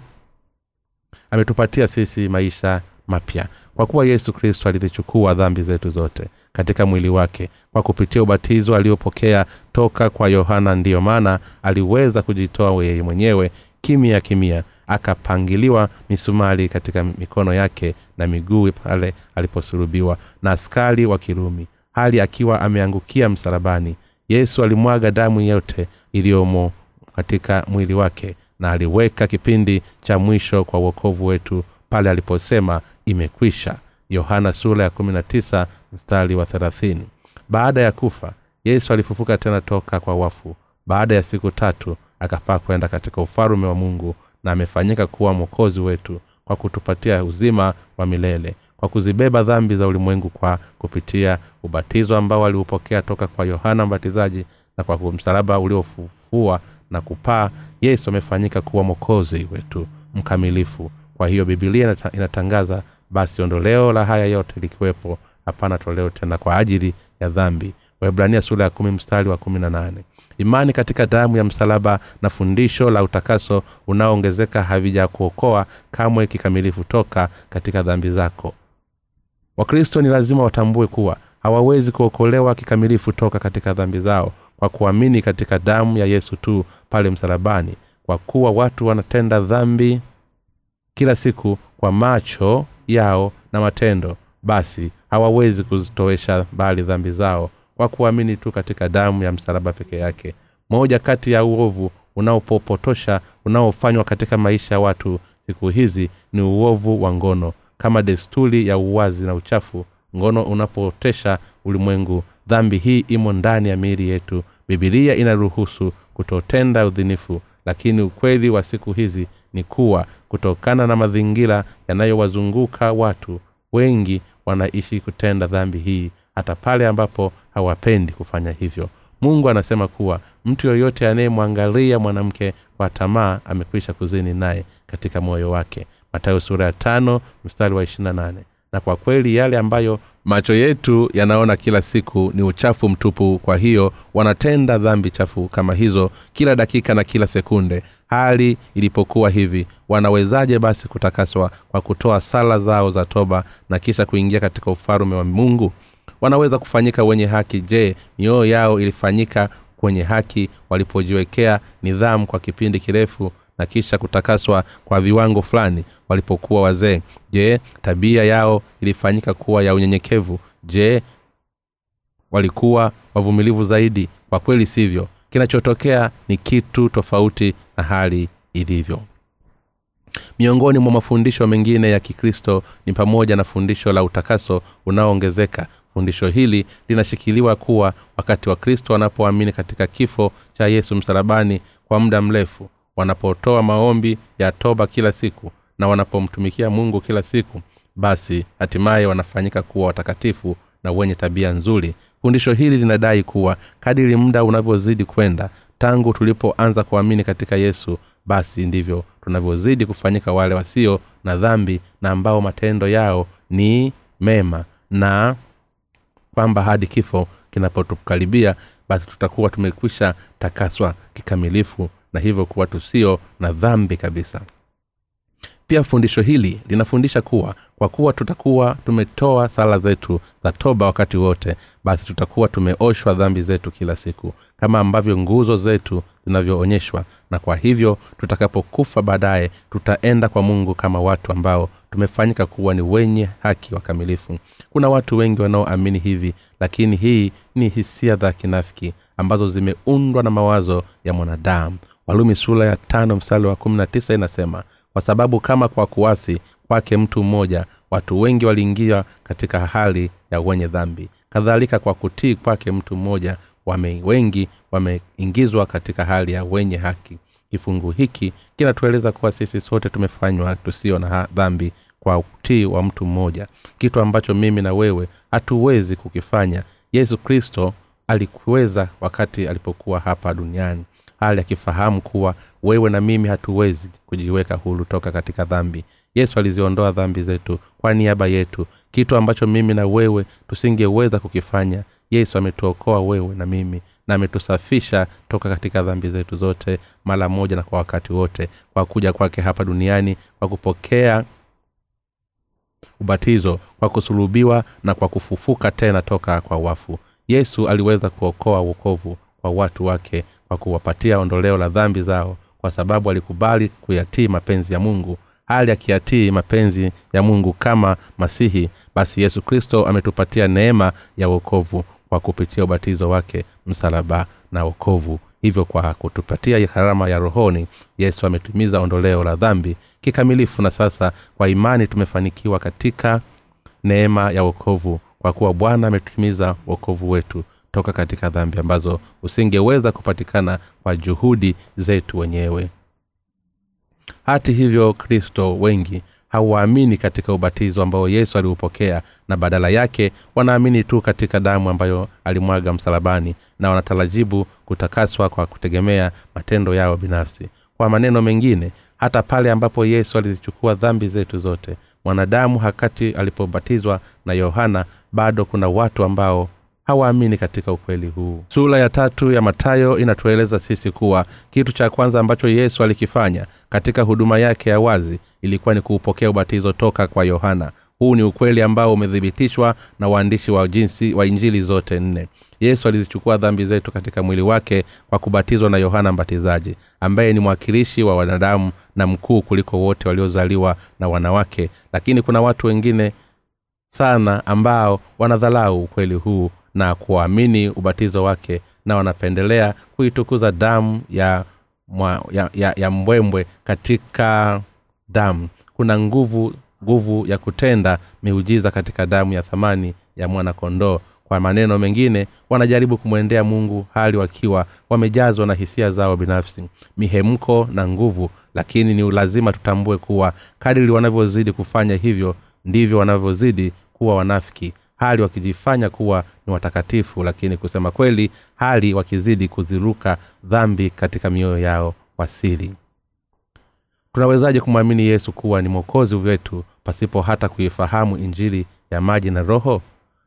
ametupatia sisi maisha mapya kwa kuwa yesu kristo alizichukua dhambi zetu zote katika mwili wake kwa kupitia ubatizo aliopokea toka kwa yohana ndiyo maana aliweza kujitoa yeye mwenyewe kimya kimya akapangiliwa misumari katika mikono yake na miguu pale aliposulubiwa na askari wa kirumi hali akiwa ameangukia msalabani. Yesu alimwaga damu yote iliyomo katika mwili wake na aliweka kipindi cha mwisho kwa uokovu wetu pale aliposema imekwisha. Yohana sura ya mstari wa thelathini. Baada ya kufa yesu alifufuka tena toka kwa wafu. Baada ya siku tatu akapaa kwenda katika ufalume wa mungu na amefanyika kuwa mwokozi wetu kwa kutupatia uzima wa milele kwa kuzibeba dhambi za ulimwengu kwa kupitia ubatizo ambao aliupokea toka kwa yohana mbatizaji na kwa msalaba uliofufua na kupaa. Yesu amefanyika kuwa mwokozi wetu mkamilifu. Kwa hiyo bibilia inatangaza basi ondoleo la haya yote likiwepo hapana toleo tena kwa ajili ya dhambi. Waibrania sura ya kumi mstari wa kumi na nane. Imani katika damu ya msalaba na fundisho la utakaso unaoongezeka havijakuokoa kamwe kikamilifu toka katika dhambi zako. Wakristo ni lazima watambue kuwa hawawezi kuokolewa kikamilifu toka katika dhambi zao kwa kuamini katika damu ya yesu tu pale msalabani kwa kuwa watu wanatenda dhambi kila siku kwa macho yao na matendo basi hawawezi kuzitowesha mbali dhambi zao kwa kuamini tu katika damu ya msalaba peke yake. Moja kati ya uovu unaopopotosha unaofanywa katika maisha ya watu siku hizi ni uovu wa ngono. Kama desturi ya uwazi na uchafu ngono unapotesha ulimwengu dhambi hii imo ndani ya miili yetu. Bibilia inaruhusu kutotenda udhinifu lakini ukweli wa siku hizi ni kuwa kutokana na mazingira yanayowazunguka watu wengi wanaishi kutenda dhambi hii hata pale ambapo hawapendi kufanya hivyo. Mungu anasema kuwa mtu yoyote anayemwangalia mwanamke kwa tamaa amekwisha kuzini naye katika moyo wake. Matayo sura ya tano mstari wa ishirina nane. Na kwa kweli yale ambayo macho yetu yanaona kila siku ni uchafu mtupu kwa hiyo wanatenda dhambi chafu kama hizo kila dakika na kila sekunde. Hali ilipokuwa hivi wanawezaje basi kutakaswa kwa kutoa sala zao za toba na kisha kuingia katika ufalume wa mungu? Wanaweza kufanyika wenye haki. Je mioyo yao ilifanyika kwenye haki walipojiwekea nidhamu kwa kipindi kirefu na kisha kutakaswa kwa viwango fulani walipokuwa wazee. Je tabia yao ilifanyika kuwa ya unyenyekevu? Je walikuwa wavumilivu zaidi? Kwa kweli sivyo. Kinachotokea ni kitu tofauti na hali ilivyo. Miongoni mwa mafundisho mengine ya kikristo ni pamoja na fundisho la utakaso unaoongezeka. Fundisho hili linashikiliwa kuwa wakati wa kristo wanapoamini katika kifo cha yesu msalabani kwa muda mrefu wanapotoa maombi ya toba kila siku na wanapomtumikia mungu kila siku basi hatimaye wanafanyika kuwa watakatifu na wenye tabia nzuri. Fundisho hili linadai kuwa kadiri muda unavyozidi kwenda tangu tulipoanza kuamini katika yesu basi ndivyo tunavyozidi kufanyika wale wasio na dhambi na ambao matendo yao ni mema na kwamba hadi kifo kinapotukaribia basi tutakuwa tumekwisha takaswa kikamilifu na hivyo kuwa tusio na dhambi kabisa. Pia fundisho hili linafundisha kuwa kwa kuwa tutakuwa tumetoa sala zetu za toba wakati wote basi tutakuwa tumeoshwa dhambi zetu kila siku kama ambavyo nguzo zetu zinavyoonyeshwa. Na kwa hivyo tutakapokufa baadaye tutaenda kwa mungu kama watu ambao tumefanyika kuwa ni wenye haki wakamilifu. Kuna watu wengi wanaoamini hivi lakini hii ni hisia za kinafiki ambazo zimeundwa na mawazo ya mwanadamu walumi sura ya tano msali wa kumi na tisa inasema kwa sababu kama kwa kuwasi kwake mtu mmoja watu wengi waliingia katika hali ya wenye dhambi. Kadhalika kwa kutii kwake mtu mmoja wame wengi wameingizwa katika hali ya wenye haki. Kifungu hiki kinatueleza kuwa sisi sote tumefanywa tusio na dhambi kwa utii wa mtu mmoja. Kitu ambacho mimi na wewe hatuwezi kukifanya. Yesu kristo alikuweza wakati alipokuwa hapa duniani hali akifahamu kuwa wewe na mimi hatuwezi kujiweka huru toka katika dhambi. Yesu aliziondoa dhambi zetu kwa niaba yetu. Kitu ambacho mimi na wewe tusingeweza kukifanya yesu ametuokoa wewe na mimi na ametusafisha toka katika dhambi zetu zote mara moja na kwa wakati wote kwa kuja kwake hapa duniani kwa kupokea ubatizo kwa kusulubiwa na kwa kufufuka tena toka kwa wafu. Yesu aliweza kuokoa uokovu kwa watu wake kwa kuwapatia ondoleo la dhambi zao kwa sababu alikubali kuyatii mapenzi ya mungu. Hali akiyatii mapenzi ya mungu kama masihi basi yesu kristo ametupatia neema ya uokovu kwa kupitia ubatizo wake msalaba na wokovu. Hivyo kwa kutupatia gharama ya rohoni yesu ametimiza ondoleo la dhambi kikamilifu na sasa kwa imani tumefanikiwa katika neema ya wokovu kwa kuwa bwana ametutimiza wokovu wetu toka katika dhambi ambazo usingeweza kupatikana kwa juhudi zetu wenyewe. Hati hivyo kristo wengi hawaamini katika ubatizo ambao yesu aliupokea na badala yake wanaamini tu katika damu ambayo alimwaga msalabani na wanatarajibu kutakaswa kwa kutegemea matendo yao binafsi. Kwa maneno mengine hata pale ambapo yesu alizichukua dhambi zetu zote mwanadamu hakati alipobatizwa na yohana bado kuna watu ambao hawaamini katika ukweli huu. Sura ya tatu ya matayo inatueleza sisi kuwa kitu cha kwanza ambacho yesu alikifanya katika huduma yake ya wazi ilikuwa ni kuupokea ubatizo toka kwa yohana. Huu ni ukweli ambao umethibitishwa na waandishi wa jinsi wa injili zote nne. Yesu alizichukua dhambi zetu katika mwili wake kwa kubatizwa na yohana mbatizaji ambaye ni mwakilishi wa wanadamu na mkuu kuliko wote waliozaliwa na wanawake. Lakini kuna watu wengine sana ambao wanadhalau ukweli huu na kuamini ubatizo wake na wanapendelea kuitukuza damu ya, mwa, ya, ya, ya mbwembwe katika damu. Kuna nguvu nguvu ya kutenda miujiza katika damu ya thamani ya mwana-kondoo. Kwa maneno mengine wanajaribu kumwendea mungu hali wakiwa wamejazwa na hisia zao binafsi. Mihemko na nguvu lakini ni lazima tutambue kuwa kadiri wanavyozidi kufanya hivyo ndivyo wanavyozidi kuwa wanafiki hali wakijifanya kuwa ni watakatifu lakini kusema kweli hali wakizidi kuziruka dhambi katika mioyo yao wasili tunawezaje kumwamini yesu kuwa ni mwokozi wetu pasipo hata kuifahamu injili ya maji na roho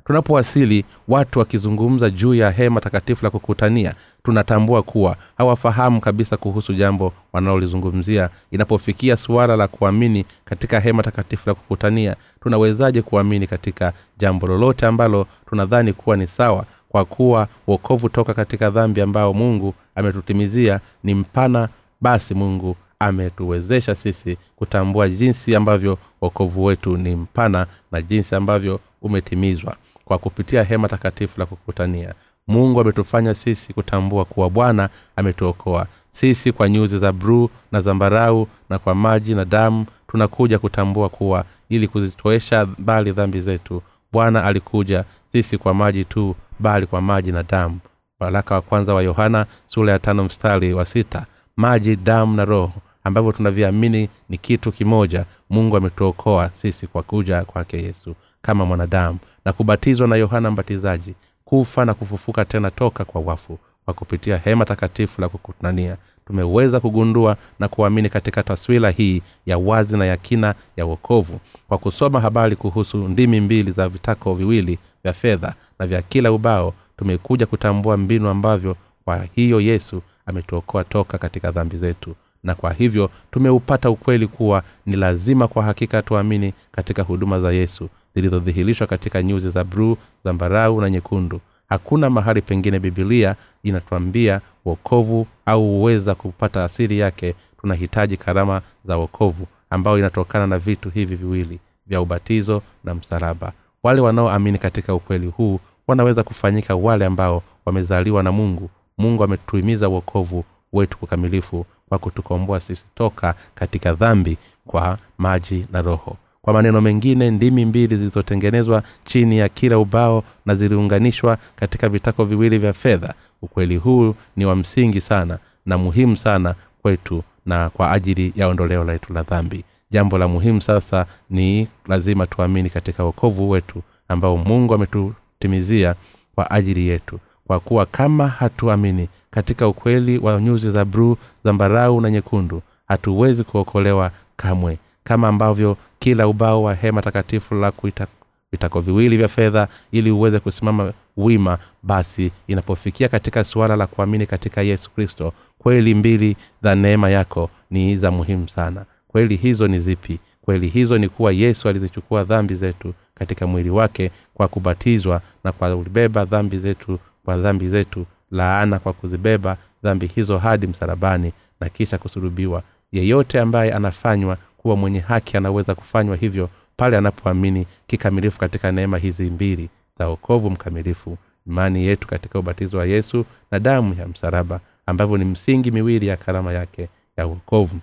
tunapowasili watu wakizungumza juu ya hema takatifu la kukutania tunatambua kuwa hawafahamu kabisa kuhusu jambo wanalolizungumzia. Inapofikia suala la kuamini katika hema takatifu la kukutania tunawezaje kuamini katika jambo lolote ambalo tunadhani kuwa ni sawa? Kwa kuwa wokovu toka katika dhambi ambao mungu ametutimizia ni mpana basi mungu ametuwezesha sisi kutambua jinsi ambavyo wokovu wetu ni mpana na jinsi ambavyo umetimizwa kwa kupitia hema takatifu la kukutania. Mungu ametufanya sisi kutambua kuwa bwana ametuokoa. Sisi kwa nyuzi za bruu na zambarau na kwa maji na damu tunakuja kutambua kuwa ili kuzitoesha mbali dhambi zetu bwana alikuja sisi kwa maji tu bali kwa maji na damu. Waraka wa kwanza wa yohana sura ya tano mstari wa sita. Maji damu na roho ambavyo tunaviamini ni kitu kimoja mungu ametuokoa sisi kwa kuja kwake yesu kama mwanadamu na kubatizwa na yohana mbatizaji kufa na kufufuka tena toka kwa wafu kwa kupitia hema takatifu la kukutania tumeweza kugundua na kuamini katika taswira hii ya wazi na ya kina ya uokovu kwa kusoma habari kuhusu ndimi mbili za vitako viwili vya fedha na vya kila ubao tumekuja kutambua mbinu ambavyo kwa hiyo yesu ametuokoa toka katika dhambi zetu. Na kwa hivyo tumeupata ukweli kuwa ni lazima kwa hakika tuamini katika huduma za yesu zilizodhihirishwa katika nyuzi za bruu zambarau na nyekundu. Hakuna mahali pengine bibilia inatuambia wokovu au huweza kupata asili yake. Tunahitaji karama za wokovu ambayo inatokana na vitu hivi viwili vya ubatizo na msalaba. Wale wanaoamini katika ukweli huu wanaweza kufanyika wale ambao wamezaliwa na mungu. Mungu ametuhimiza uokovu wetu kukamilifu kwa kutukomboa sisi toka katika dhambi kwa maji na roho kwa maneno mengine ndimi mbili zilizotengenezwa chini ya kila ubao na ziliunganishwa katika vitako viwili vya fedha. Ukweli huu ni wa msingi sana na muhimu sana kwetu na kwa ajili ya ondoleo letu la dhambi. Jambo la muhimu sasa ni lazima tuamini katika wokovu wetu ambao mungu ametutimizia kwa ajili yetu. Kwa kuwa kama hatuamini katika ukweli wa nyuzi za bruu zambarau na nyekundu hatuwezi kuokolewa kamwe kama ambavyo kila ubao wa hema takatifu la kuita vitako viwili vya fedha ili uweze kusimama wima basi inapofikia katika suala la kuamini katika yesu kristo kweli mbili za neema yako ni za muhimu sana. Kweli hizo ni zipi? Kweli hizo ni kuwa yesu alizichukua dhambi zetu katika mwili wake kwa kubatizwa na kwa kubeba dhambi zetu kwa dhambi zetu laana kwa kuzibeba dhambi hizo hadi msalabani na kisha kusulubiwa. Yeyote ambaye anafanywa kuwa mwenye haki anaweza kufanywa hivyo pale anapoamini kikamilifu katika neema hizi mbili za okovu mkamilifu. Imani yetu katika ubatizo wa yesu na damu ya msalaba ambavyo ni msingi miwili ya karama yake ya uokovu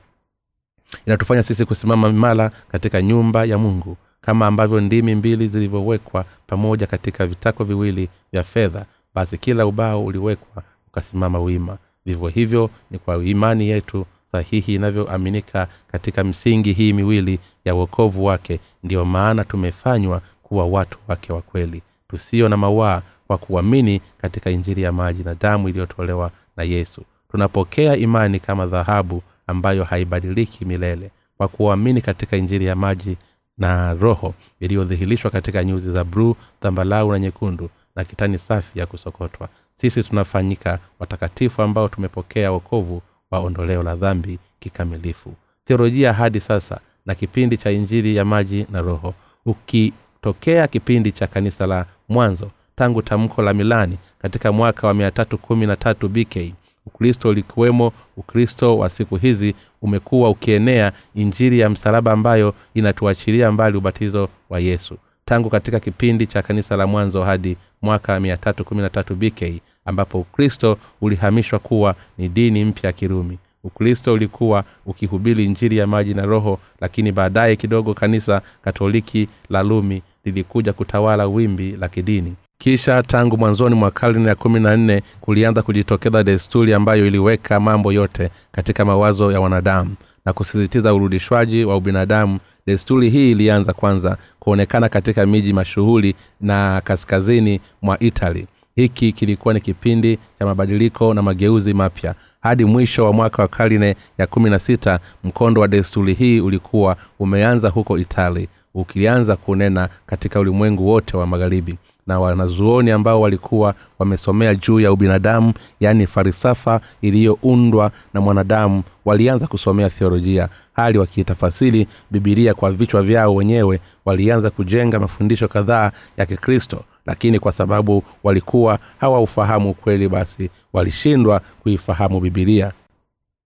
inatufanya sisi kusimama imara katika nyumba ya mungu kama ambavyo ndimi mbili zilivyowekwa pamoja katika vitako viwili vya fedha basi kila ubao uliwekwa ukasimama wima. Vivyo hivyo ni kwa imani yetu sahihi inavyoaminika katika misingi hii miwili ya uokovu wake. Ndiyo maana tumefanywa kuwa watu wake wa kweli. Tusio na mawaa kwa kuamini katika injiri ya maji na damu iliyotolewa na yesu. Tunapokea imani kama dhahabu ambayo haibadiliki milele. Kwa kuamini katika injiri ya maji na roho iliyodhihirishwa katika nyuzi za bruu dhambalau na nyekundu na kitani safi ya kusokotwa. Sisi tunafanyika watakatifu ambao tumepokea wokovu wa ondoleo la dhambi kikamilifu. Theolojia hadi sasa na kipindi cha injili ya maji na roho. Ukitokea kipindi cha kanisa la mwanzo tangu tamko la milani katika mwaka wa 313 bk ukristo ulikuwemo ukristo wa siku hizi umekuwa ukienea injili ya msalaba ambayo inatuachilia mbali ubatizo wa yesu. Tangu katika kipindi cha kanisa la mwanzo hadi mwaka 313 bk ambapo ukristo ulihamishwa kuwa ni dini mpya ya kirumi. Ukristo ulikuwa ukihubiri njiri ya maji na roho lakini baadaye kidogo kanisa katoliki la lumi lilikuja kutawala wimbi la kidini. Kisha tangu mwanzoni mwa karne ya kumi na nne kulianza kujitokeza desturi ambayo iliweka mambo yote katika mawazo ya wanadamu na kusisitiza urudishwaji wa ubinadamu. Desturi hii ilianza kwanza kuonekana katika miji mashuhuri na kaskazini mwa itali hiki kilikuwa ni kipindi cha mabadiliko na mageuzi mapya. Hadi mwisho wa mwaka wa karne ya kumi na sita mkondo wa desturi hii ulikuwa umeanza huko itali ukianza kunena katika ulimwengu wote wa magharibi na wanazuoni ambao walikuwa wamesomea juu ya ubinadamu yaani farisafa iliyoundwa na mwanadamu walianza kusomea theolojia. Hali wakiitafasiri bibilia kwa vichwa vyao wenyewe walianza kujenga mafundisho kadhaa ya kikristo. Lakini kwa sababu walikuwa hawaufahamu ukweli basi walishindwa kuifahamu bibilia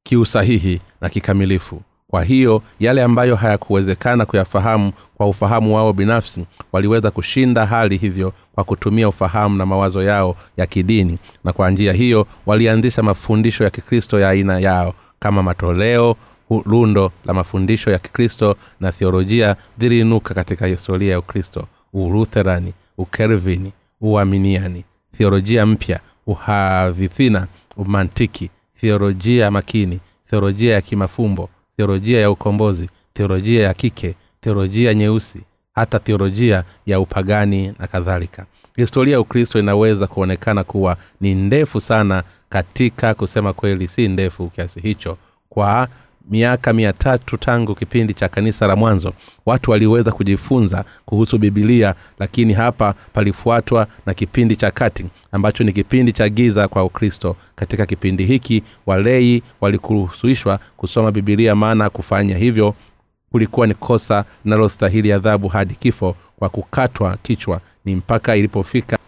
kiusahihi na kikamilifu kwa hiyo yale ambayo hayakuwezekana kuyafahamu kwa ufahamu wao binafsi waliweza kushinda hali hivyo kwa kutumia ufahamu na mawazo yao ya kidini. Na kwa njia hiyo walianzisha mafundisho ya kikristo ya aina yao kama matoleo lundo la mafundisho ya kikristo na theolojia dhiliinuka katika historia ya ukristo. Ulutherani ukervini uaminiani theolojia mpya uhadhithina umantiki theolojia makini theolojia ya kimafumbo theolojia ya ukombozi theolojia ya kike theolojia nyeusi hata theolojia ya upagani na kadhalika. Historia ya ukristo inaweza kuonekana kuwa ni ndefu sana katika kusema kweli si ndefu kiasi hicho kwa miaka mia tatu tangu kipindi cha kanisa la mwanzo watu waliweza kujifunza kuhusu bibilia lakini hapa palifuatwa na kipindi cha kati ambacho ni kipindi cha giza kwa ukristo. Katika kipindi hiki walei walikuruhusishwa kusoma bibilia maana kufanya hivyo kulikuwa ni kosa linalostahili adhabu hadi kifo kwa kukatwa kichwa. Ni mpaka ilipofika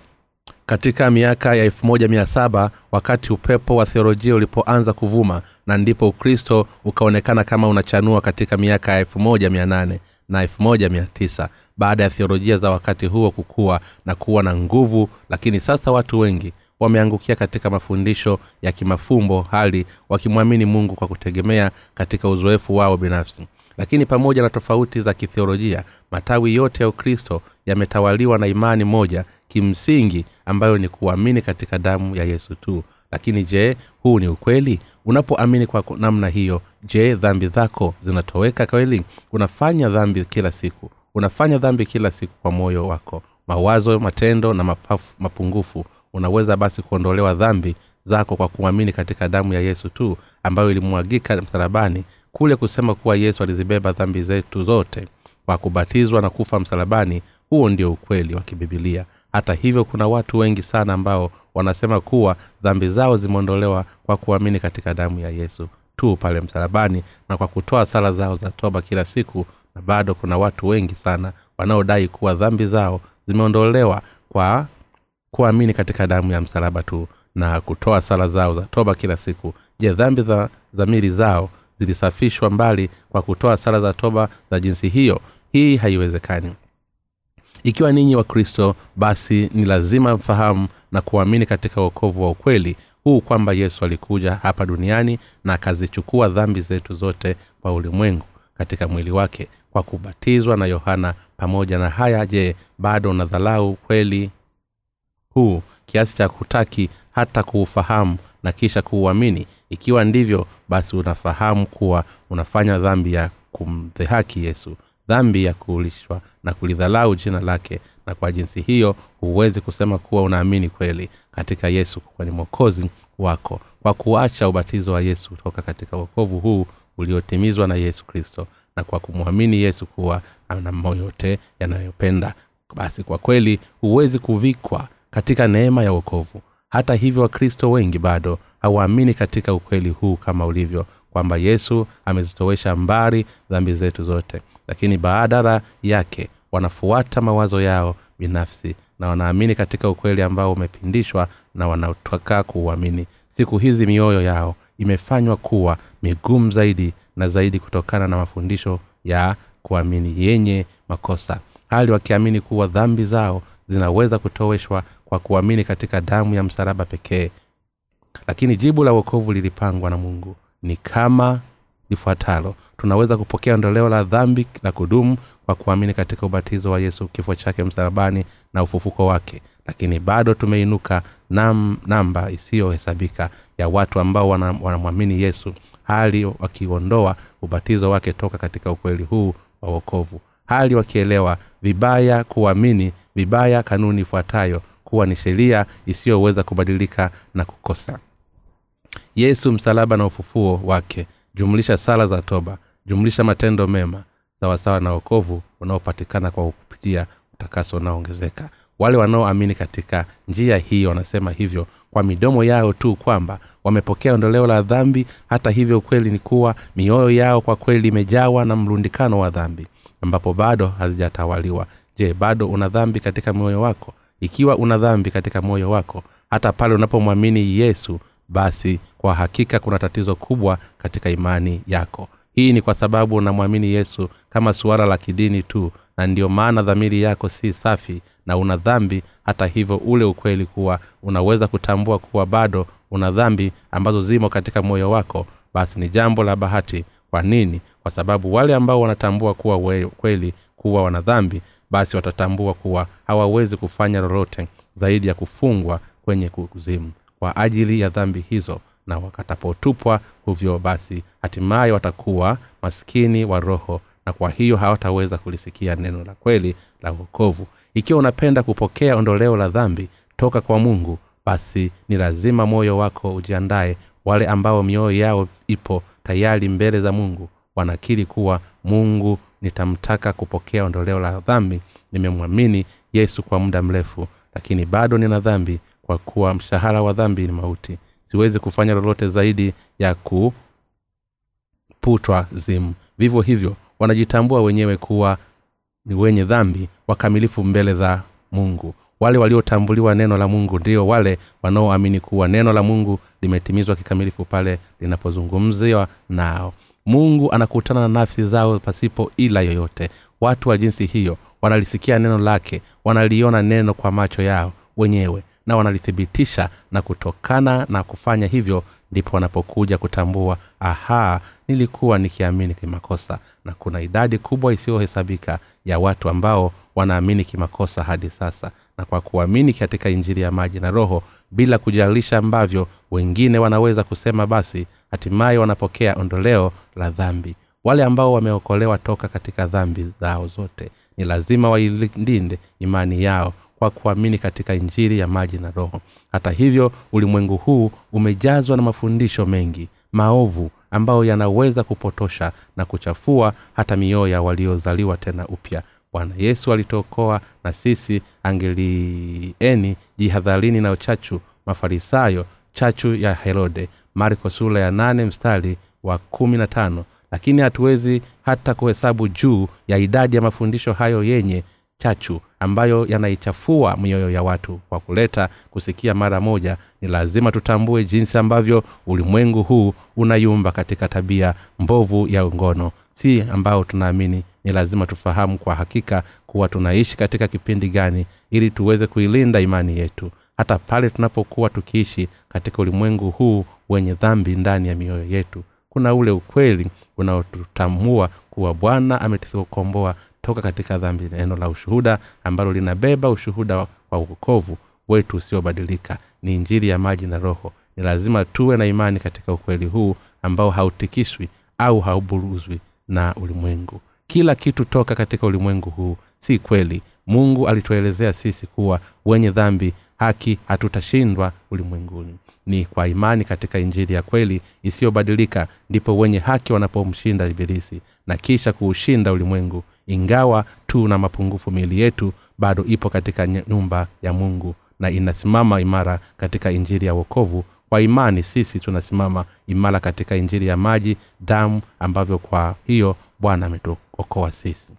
katika miaka ya 17 wakati upepo wa theolojia ulipoanza kuvuma na ndipo ukristo ukaonekana kama unachanua katika miaka ya 18 na 19 baada ya theolojia za wakati huo kukua na kuwa na nguvu lakini sasa watu wengi wameangukia katika mafundisho ya kimafumbo hali wakimwamini mungu kwa kutegemea katika uzoefu wao binafsi lakini pamoja na tofauti za kithiolojia matawi yote ya ukristo yametawaliwa na imani moja kimsingi ambayo ni kuamini katika damu ya yesu tu. Lakini je huu ni ukweli? Unapoamini kwa namna hiyo je dhambi zako zinatoweka kweli? Unafanya dhambi kila siku. Unafanya dhambi kila siku kwa moyo wako. Mawazo matendo na mapafu, mapungufu. Unaweza basi kuondolewa dhambi zako kwa kuamini katika damu ya yesu tu ambayo ilimwagika msalabani kule kusema kuwa yesu alizibeba dhambi zetu zote kwa kubatizwa na kufa msalabani huo ndio ukweli wa kibibilia hata hivyo kuna watu wengi sana ambao wanasema kuwa dhambi zao zimeondolewa kwa kuamini katika damu ya yesu tu pale msalabani na kwa kutoa sala zao za toba kila siku na bado kuna watu wengi sana wanaodai kuwa dhambi zao zimeondolewa kwa kuamini katika damu ya msalaba tu na kutoa sala zao za toba kila siku. Je dhambi za dhamiri zao zilisafishwa mbali kwa kutoa sala za toba za jinsi hiyo. Hii haiwezekani. Ikiwa ninyi wa kristo basi ni lazima mfahamu na kuamini katika uokovu wa ukweli huu kwamba yesu alikuja hapa duniani na akazichukua dhambi zetu zote kwa ulimwengu katika mwili wake kwa kubatizwa na yohana pamoja na haya je bado unadhalau kweli huu kiasi cha kutaki hata kuufahamu na kisha kuuamini ikiwa ndivyo basi unafahamu kuwa unafanya dhambi ya kumdhihaki yesu dhambi ya kuulishwa na kulidhalau jina lake na kwa jinsi hiyo huwezi kusema kuwa unaamini kweli katika yesu kwenye mwokozi wako. Kwa kuacha ubatizo wa yesu kutoka katika uokovu huu uliotimizwa na yesu kristo na kwa kumwamini yesu kuwa ana moyo yote yanayopenda basi kwa kweli huwezi kuvikwa katika neema ya uokovu hata hivyo wakristo wengi bado hawaamini katika ukweli huu kama ulivyo kwamba yesu amezitowesha mbali dhambi zetu zote. Lakini baadara yake wanafuata mawazo yao binafsi na wanaamini katika ukweli ambao umepindishwa na wanaotaka kuuamini. Siku hizi mioyo yao imefanywa kuwa migumu zaidi na zaidi kutokana na mafundisho ya kuamini yenye makosa. Hali wakiamini kuwa dhambi zao zinaweza kutoweshwa kwa kuamini katika damu ya msalaba pekee lakini jibu la uokovu lilipangwa na mungu. Ni kama lifuatalo. Tunaweza kupokea ondoleo la dhambi la kudumu kwa kuamini katika ubatizo wa yesu kifo chake msalabani na ufufuko wake. Lakini bado tumeinuka nam, namba isiyohesabika ya watu ambao wanamwamini wana yesu hali wakiondoa ubatizo wake toka katika ukweli huu wa uokovu hali wakielewa vibaya kuamini vibaya kanuni ifuatayo kuwa ni sheria isiyoweza kubadilika na kukosa. Yesu msalaba na ufufuo wake. Jumlisha sala za toba. Jumlisha matendo mema. Sawasawa na wokovu unaopatikana kwa kupitia utakaso unaoongezeka. Wale wanaoamini katika njia hii wanasema hivyo kwa midomo yao tu kwamba wamepokea ondoleo la dhambi. Hata hivyo ukweli ni kuwa mioyo yao kwa kweli imejawa na mlundikano wa dhambi ambapo bado hazijatawaliwa. Je bado una dhambi katika mioyo wako ikiwa una dhambi katika moyo wako hata pale unapomwamini yesu basi kwa hakika kuna tatizo kubwa katika imani yako. Hii ni kwa sababu unamwamini yesu kama suala la kidini tu na ndiyo maana dhamiri yako si safi na una dhambi. Hata hivyo ule ukweli kuwa unaweza kutambua kuwa bado una dhambi ambazo zimo katika moyo wako basi ni jambo la bahati. Kwa nini? Kwa sababu wale ambao wanatambua kuwa we, kweli kuwa wana dhambi basi watatambua kuwa hawawezi kufanya lolote zaidi ya kufungwa kwenye kuzimu. Kwa ajili ya dhambi hizo na wakatapotupwa huvyo basi hatimaye watakuwa maskini wa roho na kwa hiyo hawataweza kulisikia neno la kweli la uokovu ikiwa unapenda kupokea ondoleo la dhambi toka kwa mungu basi ni lazima moyo wako ujiandaye wale ambao mioyo yao ipo tayari mbele za mungu wanakiri kuwa mungu nitamtaka kupokea ondoleo la dhambi. Nimemwamini yesu kwa muda mrefu lakini bado nina dhambi kwa kuwa mshahara wa dhambi ni mauti. Siwezi kufanya lolote zaidi ya kuputwa zimu. Vivyo hivyo wanajitambua wenyewe kuwa ni wenye dhambi wakamilifu mbele za mungu. Wale waliotambuliwa neno la mungu ndio wale wanaoamini kuwa neno la mungu limetimizwa kikamilifu pale linapozungumziwa nao mungu anakutana na nafsi zao pasipo ila yoyote. Watu wa jinsi hiyo wanalisikia neno lake wanaliona neno kwa macho yao wenyewe na wanalithibitisha na kutokana na kufanya hivyo ndipo wanapokuja kutambua aha nilikuwa nikiamini kimakosa. Na kuna idadi kubwa isiyohesabika ya watu ambao wanaamini kimakosa hadi sasa. Na kwa kuamini katika injili ya maji na roho bila kujalisha ambavyo wengine wanaweza kusema basi hatimaye wanapokea ondoleo la dhambi. Wale ambao wameokolewa toka katika dhambi zao zote ni lazima wailinde imani yao kwa kuamini katika injili ya maji na roho. Hata hivyo ulimwengu huu umejazwa na mafundisho mengi maovu ambayo yanaweza kupotosha na kuchafua hata mioyo ya waliozaliwa tena upya bwana yesu alitokoa na sisi angelieni jihadharini na uchachu mafarisayo chachu ya herode marko sura ya nane mstari wa kumi na tano. Lakini hatuwezi hata kuhesabu juu ya idadi ya mafundisho hayo yenye chachu ambayo yanaichafua mioyo ya watu. Kwa kuleta kusikia mara moja ni lazima tutambue jinsi ambavyo ulimwengu huu unayumba katika tabia mbovu ya ngono si ambao tunaamini ni lazima tufahamu kwa hakika kuwa tunaishi katika kipindi gani ili tuweze kuilinda imani yetu. Hata pale tunapokuwa tukiishi katika ulimwengu huu wenye dhambi ndani ya mioyo yetu. Kuna ule ukweli unaotutambua kuwa bwana ametukomboa toka katika dhambi neno la ushuhuda ambalo linabeba ushuhuda wa uokovu wetu usiobadilika. Ni injili ya maji na roho. Ni lazima tuwe na imani katika ukweli huu ambao hautikiswi au hauburuzwi na ulimwengu. Kila kitu toka katika ulimwengu huu si kweli. Mungu alituelezea sisi kuwa wenye dhambi haki hatutashindwa ulimwenguni. Ni kwa imani katika injili ya kweli isiyobadilika ndipo wenye haki wanapomshinda ibilisi na kisha kuushinda ulimwengu. Ingawa tu na mapungufu miili yetu bado ipo katika nyumba ya mungu na inasimama imara katika injili ya wokovu kwa imani sisi tunasimama imara katika injili ya maji damu ambavyo kwa hiyo bwana ametuokoa sisi.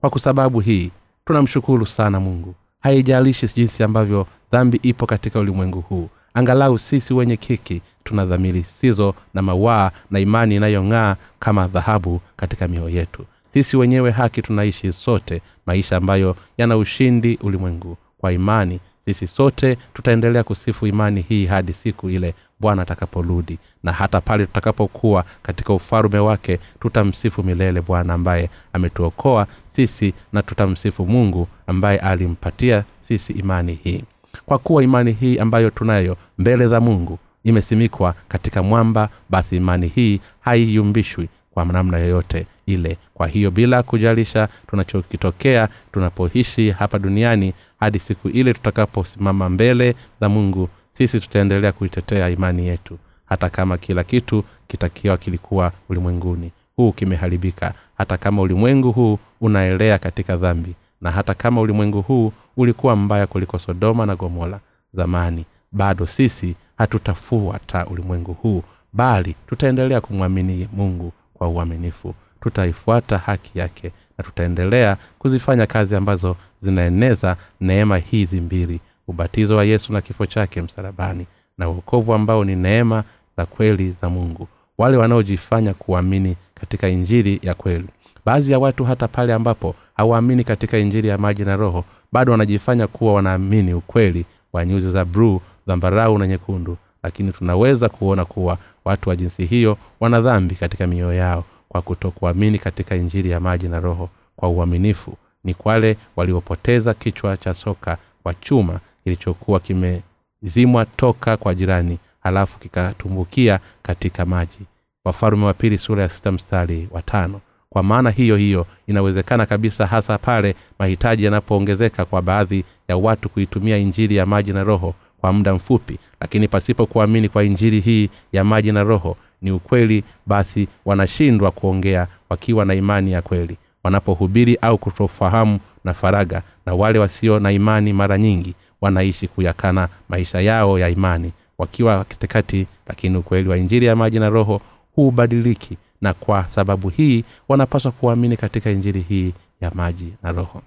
Kwa sababu hii tunamshukuru sana mungu. Haijalishi jinsi ambavyo dhambi ipo katika ulimwengu huu. Angalau sisi wenye kiki tuna dhamiri sizo na mawaa na imani inayong'aa kama dhahabu katika mioyo yetu. Sisi wenyewe haki tunaishi sote maisha ambayo yana ushindi ulimwengu. Kwa imani sisi sote tutaendelea kusifu imani hii hadi siku ile bwana atakaporudi. Na hata pale tutakapokuwa katika ufalume wake tutamsifu milele bwana ambaye ametuokoa sisi na tutamsifu mungu ambaye alimpatia sisi imani hii. Kwa kuwa imani hii ambayo tunayo mbele za mungu imesimikwa katika mwamba basi imani hii haiyumbishwi kwa namna yoyote ile. Kwa hiyo bila kujalisha tunachokitokea tunapoishi hapa duniani hadi siku ile tutakaposimama mbele za mungu sisi tutaendelea kuitetea imani yetu. Hata kama kila kitu kitakiwa kilikuwa ulimwenguni huu kimeharibika. Hata kama ulimwengu huu unaelea katika dhambi na hata kama ulimwengu huu ulikuwa mbaya kuliko sodoma na gomora zamani bado sisi hatutafuata ulimwengu huu bali tutaendelea kumwamini mungu kwa uaminifu tutaifuata haki yake na tutaendelea kuzifanya kazi ambazo zinaeneza neema hizi mbili ubatizo wa yesu na kifo chake msalabani na uokovu ambao ni neema za kweli za mungu wale wanaojifanya kuamini katika injili ya kweli. Baadhi ya watu hata pale ambapo hawaamini katika injili ya maji na roho bado wanajifanya kuwa wanaamini ukweli wa nyuzi za bruu zambarau na nyekundu lakini tunaweza kuona kuwa watu wa jinsi hiyo wana dhambi katika mioyo yao kwa kutokuamini katika injili ya maji na roho kwa uaminifu ni kwale waliopoteza kichwa cha soka kwa chuma kilichokuwa kimezimwa toka kwa jirani halafu kikatumbukia katika maji. Wafalume wa pili sura ya sita mstari wa tano. Kwa maana hiyo hiyo inawezekana kabisa hasa pale mahitaji yanapoongezeka kwa baadhi ya watu kuitumia injili ya maji na roho kwa muda mfupi lakini pasipo kuamini kwa injili hii ya maji na roho ni ukweli basi wanashindwa kuongea wakiwa na imani ya kweli. Wanapohubiri au kutofahamu na faraga na wale wasio na imani mara nyingi wanaishi kuyakana maisha yao ya imani. Wakiwa katikati lakini ukweli wa injili ya maji na roho huubadiliki na kwa sababu hii wanapaswa kuamini katika injili hii ya maji na roho.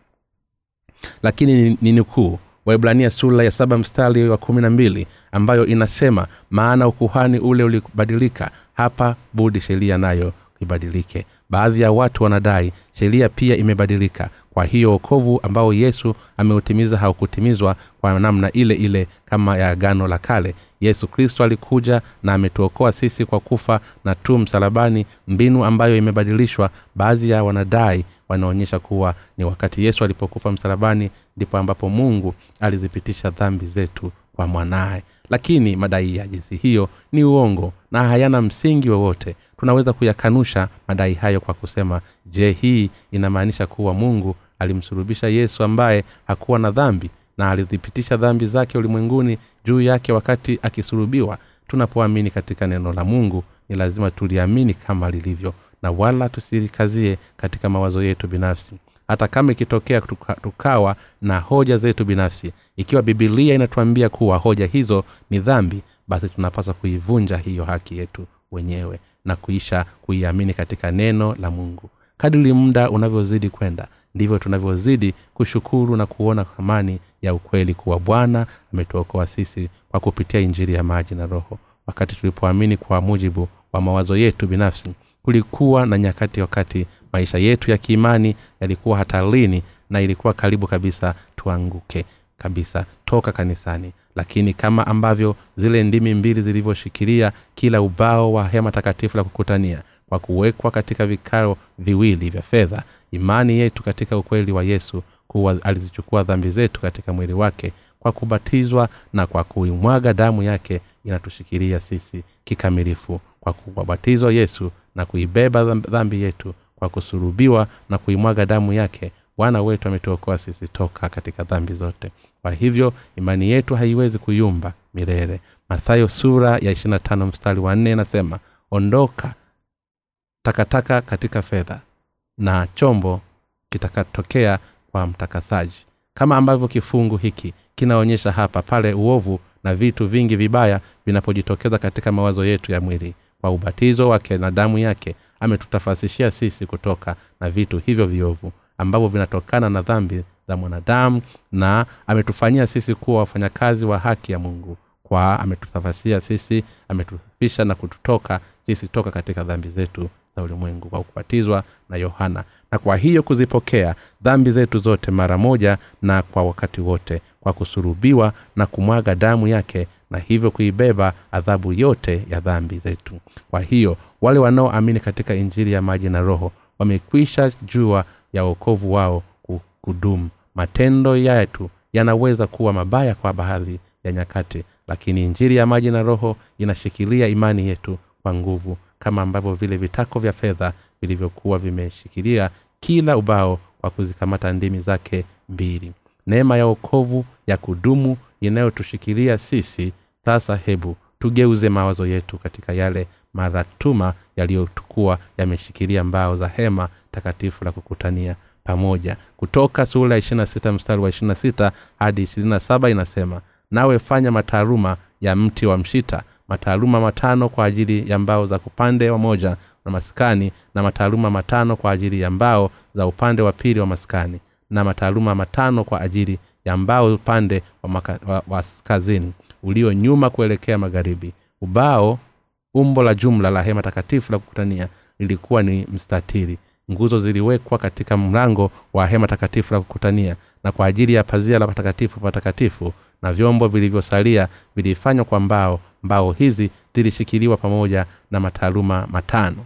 Lakini ni nukuu waibrania sura ya saba mstari wa kumi na mbili ambayo inasema maana ukuhani ule ulibadilika hapa budi sheria nayo ibadilike. Baadhi ya watu wanadai sheria pia imebadilika kwa hiyo wokovu ambao yesu ameutimiza haukutimizwa kwa namna ile ile kama ya agano la kale. Yesu kristo alikuja na ametuokoa sisi kwa kufa na tu msalabani mbinu ambayo imebadilishwa baadhi ya wanadai wanaonyesha kuwa ni wakati yesu alipokufa msalabani ndipo ambapo mungu alizipitisha dhambi zetu kwa mwanaye. Lakini madai ya jinsi hiyo ni uongo na hayana msingi wowote. Tunaweza kuyakanusha madai hayo kwa kusema je hii inamaanisha kuwa mungu alimsulubisha yesu ambaye hakuwa na dhambi na alithibitisha dhambi zake ulimwenguni juu yake wakati akisulubiwa tunapoamini katika neno la mungu ni lazima tuliamini kama lilivyo na wala tusikazie katika mawazo yetu binafsi. Hata kama ikitokea tuka, tukawa na hoja zetu binafsi ikiwa bibilia inatuambia kuwa hoja hizo ni dhambi basi tunapaswa kuivunja hiyo haki yetu wenyewe na kuisha kuiamini katika neno la mungu. Kadiri muda unavyozidi kwenda ndivyo tunavyozidi kushukuru na kuona thamani ya ukweli kuwa bwana ametuokoa sisi kwa kupitia injiri ya maji na roho. Wakati tulipoamini kwa mujibu wa mawazo yetu binafsi kulikuwa na nyakati wakati maisha yetu ya kiimani yalikuwa hatarini na ilikuwa karibu kabisa tuanguke kabisa toka kanisani. Lakini kama ambavyo zile ndimi mbili zilivyoshikilia kila ubao wa hema takatifu la kukutania kwa kuwekwa katika vikao viwili vya fedha imani yetu katika ukweli wa yesu kuwa alizichukua dhambi zetu katika mwili wake kwa kubatizwa na kwa kuimwaga damu yake inatushikilia sisi kikamilifu kwa kubatizwa yesu na kuibeba dhambi yetu kwa kusurubiwa na kuimwaga damu yake. Bwana wetu ametuokoa sisi toka katika dhambi zote. Kwa hivyo imani yetu haiwezi kuyumba milele. Mathayo sura ya 25 mstari wa 4 inasema ondoka takataka katika fedha na chombo kitakatokea kwa mtakasaji. Kama ambavyo kifungu hiki kinaonyesha hapa pale uovu na vitu vingi vibaya vinapojitokeza katika mawazo yetu ya mwili. Kwa ubatizo wake na damu yake ametutafasishia sisi kutoka na vitu hivyo viovu ambavyo vinatokana na dhambi za mwanadamu na ametufanyia sisi kuwa wafanyakazi wa haki ya mungu. Kwa ametutafasishia sisi ametufisha na kututoka sisi toka katika dhambi zetu za ulimwengu kwa kubatizwa na yohana. Na kwa hiyo kuzipokea dhambi zetu zote mara moja na kwa wakati wote kwa kusurubiwa na kumwaga damu yake na hivyo kuibeba adhabu yote ya dhambi zetu. Kwa hiyo wale wanaoamini katika injili ya maji na roho wamekwisha jua ya uokovu wao kudumu. Matendo yetu yanaweza kuwa mabaya kwa baadhi ya nyakati lakini injili ya maji na roho inashikilia imani yetu kwa nguvu kama ambavyo vile vitako vya fedha vilivyokuwa vimeshikilia kila ubao kwa kuzikamata ndimi zake mbili. Neema ya okovu ya kudumu inayotushikilia sisi sasa hebu tugeuze mawazo yetu katika yale maratuma yaliyotukua yameshikilia mbao za hema takatifu la kukutania pamoja. Kutoka sura ya sita mstari wa sita hadi saba inasema nawe fanya mataaruma ya mti wa mshita mataaluma matano kwa ajili ya mbao za upande wa moja na maskani na mataaluma matano kwa ajili ya mbao za upande wa pili wa maskani na mataaluma matano kwa ajili ya mbao upande wa, maka, wa, wa kazini ulio nyuma kuelekea magharibi. Ubao umbo la jumla la hema takatifu la kukutania lilikuwa ni mstatiri nguzo ziliwekwa katika mlango wa hema takatifu la kukutania na kwa ajili ya pazia la patakatifu patakatifu na vyombo vilivyosalia vilifanywa kwa mbao mbao hizi zilishikiliwa pamoja na mataaluma matano.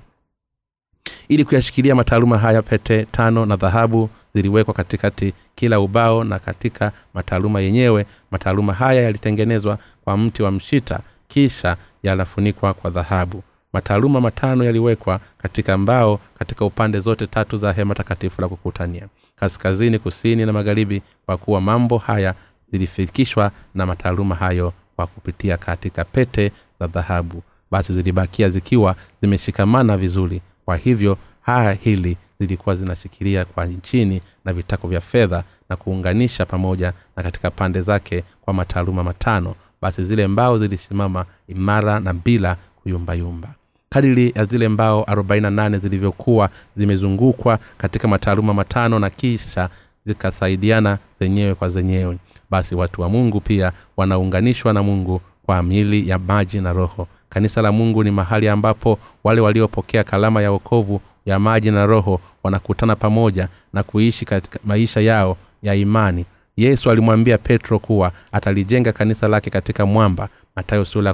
Ili kuyashikilia mataaluma haya pete tano na dhahabu ziliwekwa katikati kila ubao na katika mataaluma yenyewe mataaluma haya yalitengenezwa kwa mti wa mshita kisha yanafunikwa kwa dhahabu. Mataaluma matano yaliwekwa katika mbao katika upande zote tatu za hema takatifu la kukutania kaskazini kusini na magharibi kwa kuwa mambo haya zilifikishwa na mataaluma hayo kwa kupitia katika pete za dhahabu. Basi zilibakia zikiwa zimeshikamana vizuri. Kwa hivyo haya hili zilikuwa zinashikilia kwa chini na vitako vya fedha na kuunganisha pamoja na katika pande zake kwa mataaluma matano. Basi zile mbao zilisimama imara na bila kuyumbayumba. Kadiri ya zile mbao 48 zilivyokuwa zimezungukwa katika mataaluma matano na kisha zikasaidiana zenyewe kwa zenyewe basi watu wa mungu pia wanaunganishwa na mungu kwa mili ya maji na roho. Kanisa la mungu ni mahali ambapo wale waliopokea kalama ya wokovu ya maji na roho wanakutana pamoja na kuishi katika maisha yao ya imani. Yesu alimwambia petro kuwa atalijenga kanisa lake katika mwamba matayo sula